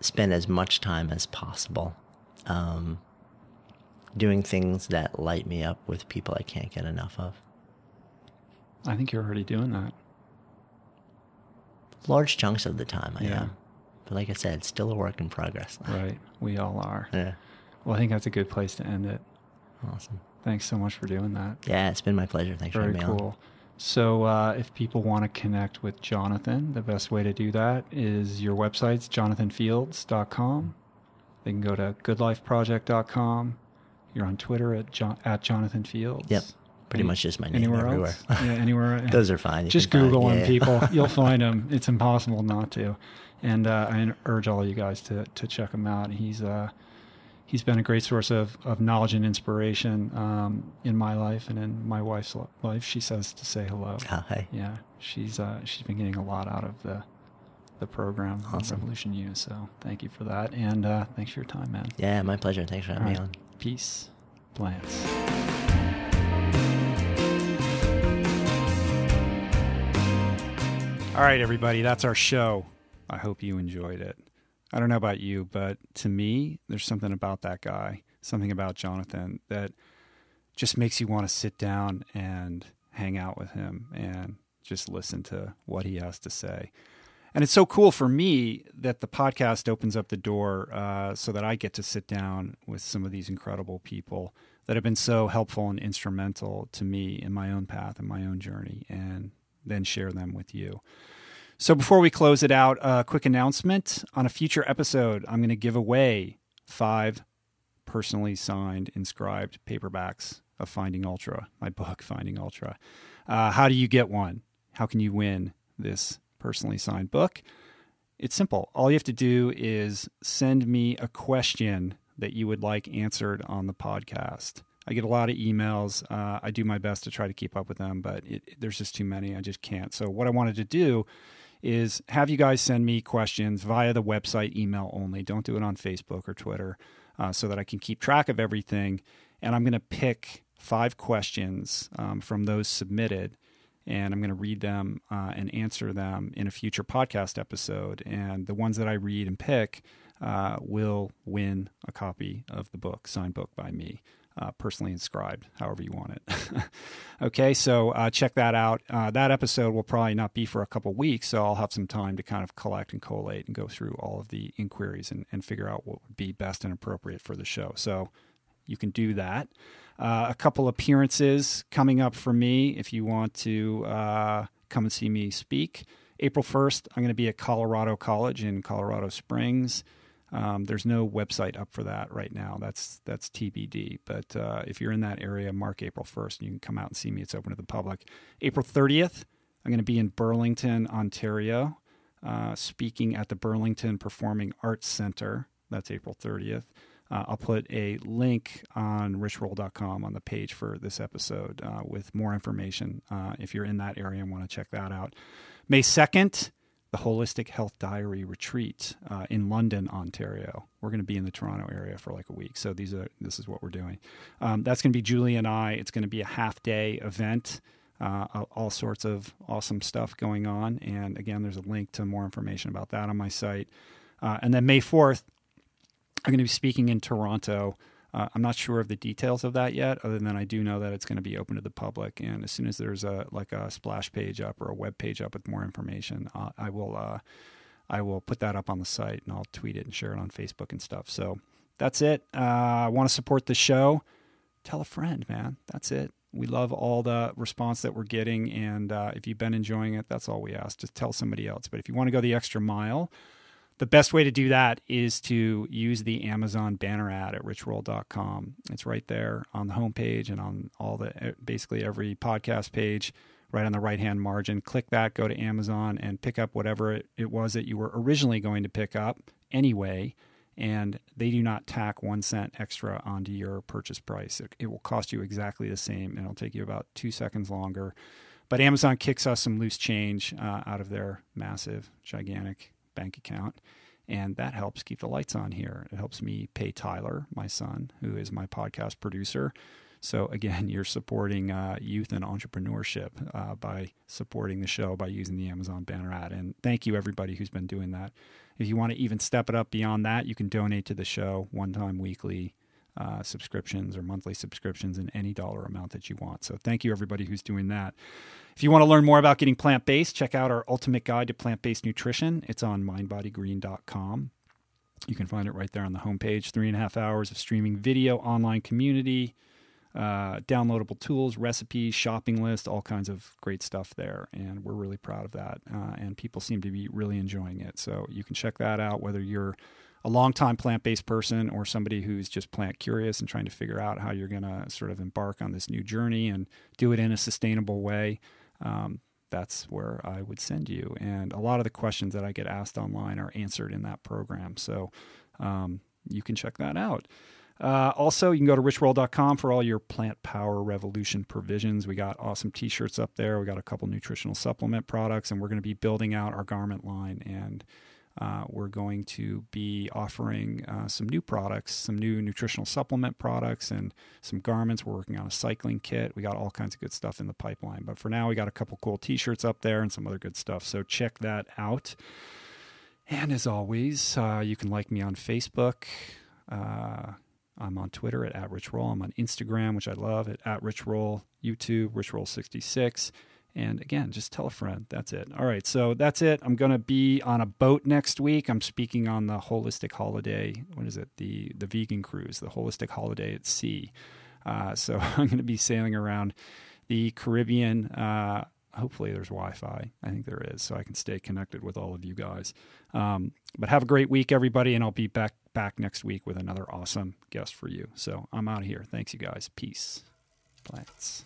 spend as much time as possible, um, doing things that light me up with people I can't get enough of. I think you're already doing that. Large chunks of the time, I Yeah. am. But like I said, still a work in progress. Right. We all are. Yeah. Well, I think that's a good place to end it. Awesome. Thanks so much for doing that. Yeah, it's been my pleasure. Thanks for Very having me on. So, uh, if people want to connect with Jonathan, the best way to do that is your website's jonathanfields.com. They can go to goodlifeproject.com. You're on Twitter at, John, at Jonathan Fields. Yep. Pretty Any- much just my name Anywhere everywhere. else? Yeah, anywhere. Those are fine. Just find- Google them, yeah. people. You'll find him. It's impossible not to. And uh, I urge all you guys to, to check him out. He's uh, he's been a great source of, of knowledge and inspiration um, in my life and in my wife's life. She says to say hello. Hey. Yeah, she's uh, she's been getting a lot out of the the program Awesome. Revolution U. So thank you for that, and uh, thanks for your time, man. Yeah, my pleasure. Thanks for having All me right. on. Peace, Lance. All right, everybody, that's our show. I hope you enjoyed it. I don't know about you, but to me, there's something about that guy, something about Jonathan that just makes you want to sit down and hang out with him and just listen to what he has to say. And it's so cool for me that the podcast opens up the door uh, so that I get to sit down with some of these incredible people that have been so helpful and instrumental to me in my own path and my own journey, and then share them with you. So before we close it out, a quick announcement. On a future episode, I'm going to give away five personally signed, inscribed paperbacks of Finding Ultra, my book, Finding Ultra. Uh, how do you get one? How can you win this personally signed book? It's simple. All you have to do is send me a question that you would like answered on the podcast. I get a lot of emails. Uh, I do my best to try to keep up with them, but it, there's just too many. I just can't. So, what I wanted to do is have you guys send me questions via the website, email only. Don't do it on Facebook or Twitter uh, so that I can keep track of everything. And I'm going to pick five questions um, from those submitted and I'm going to read them uh, and answer them in a future podcast episode. And the ones that I read and pick uh, will win a copy of the book, signed book by me, uh, personally inscribed, however you want it. okay, so uh, check that out. Uh, that episode will probably not be for a couple weeks, so I'll have some time to kind of collect and collate and go through all of the inquiries and, and figure out what would be best and appropriate for the show. So you can do that. Uh, a couple appearances coming up for me if you want to uh, come and see me speak. April 1st, I'm going to be at Colorado College in Colorado Springs. Um, there's no website up for that right now. That's that's TBD. But uh, if you're in that area, mark April 1st, and you can come out and see me. It's open to the public. April 30th, I'm going to be in Burlington, Ontario, uh, speaking at the Burlington Performing Arts Center. That's April 30th. Uh, I'll put a link on richroll.com on the page for this episode uh, with more information uh, if you're in that area and want to check that out. May 2nd, the Holistic Health Diary Retreat uh, in London, Ontario. We're going to be in the Toronto area for like a week, so these are this is what we're doing. Um, that's going to be Julie and I. It's going to be a half day event. Uh, all- sorts of awesome stuff going on, and again, there's a link to more information about that on my site. Uh, and then May 4th, I'm going to be speaking in Toronto. Uh, I'm not sure of the details of that yet, other than I do know that it's going to be open to the public. And as soon as there's a like a splash page up or a web page up with more information, uh, I will uh, I will put that up on the site and I'll tweet it and share it on Facebook and stuff. So that's it. Uh, I want to support the show. Tell a friend, man. That's it. We love all the response that we're getting, and uh, if you've been enjoying it, that's all we ask. Just tell somebody else. But if you want to go the extra mile, the best way to do that is to use the Amazon banner ad at richroll.com. It's right there on the homepage and on all the basically every podcast page, right on the right hand margin. Click that, go to Amazon, and pick up whatever it, it was that you were originally going to pick up anyway. And they do not tack one cent extra onto your purchase price. It, it will cost you exactly the same, and it'll take you about two seconds longer. But Amazon kicks us some loose change uh, out of their massive, gigantic bank account. And that helps keep the lights on here. It helps me pay Tyler, my son, who is my podcast producer. So, again, you're supporting uh, youth and entrepreneurship uh, by supporting the show by using the Amazon banner ad. And thank you, everybody who's been doing that. If you want to even step it up beyond that, you can donate to the show one time weekly uh, subscriptions or monthly subscriptions in any dollar amount that you want. So thank you, everybody who's doing that. If you want to learn more about getting plant based, check out our ultimate guide to plant based nutrition. It's on mindbodygreen.com. You can find it right there on the homepage. Three and a half hours of streaming video, online community, uh, downloadable tools, recipes, shopping list, all kinds of great stuff there. And we're really proud of that. Uh, and people seem to be really enjoying it. So you can check that out, whether you're a long-time plant-based person or somebody who's just plant curious and trying to figure out how you're going to sort of embark on this new journey and do it in a sustainable way um, that's where i would send you and a lot of the questions that i get asked online are answered in that program so um, you can check that out uh, also, you can go to richroll.com for all your plant power revolution provisions. We got awesome t shirts up there. We got a couple nutritional supplement products, and we're going to be building out our garment line. And uh, we're going to be offering uh, some new products, some new nutritional supplement products, and some garments. We're working on a cycling kit. We got all kinds of good stuff in the pipeline. But for now, we got a couple cool t shirts up there and some other good stuff. So check that out. And as always, uh, you can like me on Facebook. Uh, I'm on Twitter at, at Rich Roll. I'm on Instagram, which I love, at, at Rich Roll, YouTube, Rich Roll 66 and again, just tell a friend. That's it. All right. So that's it. I'm going to be on a boat next week. I'm speaking on the holistic holiday. What is it? The, the vegan cruise, the holistic holiday at sea. Uh, so I'm going to be sailing around the Caribbean. Uh, hopefully there's Wi-Fi. I think there is, so I can stay connected with all of you guys. Um, but have a great week, everybody, and I'll be back back next week with another awesome guest for you. So I'm out of here. Thanks, you guys. Peace. Plants.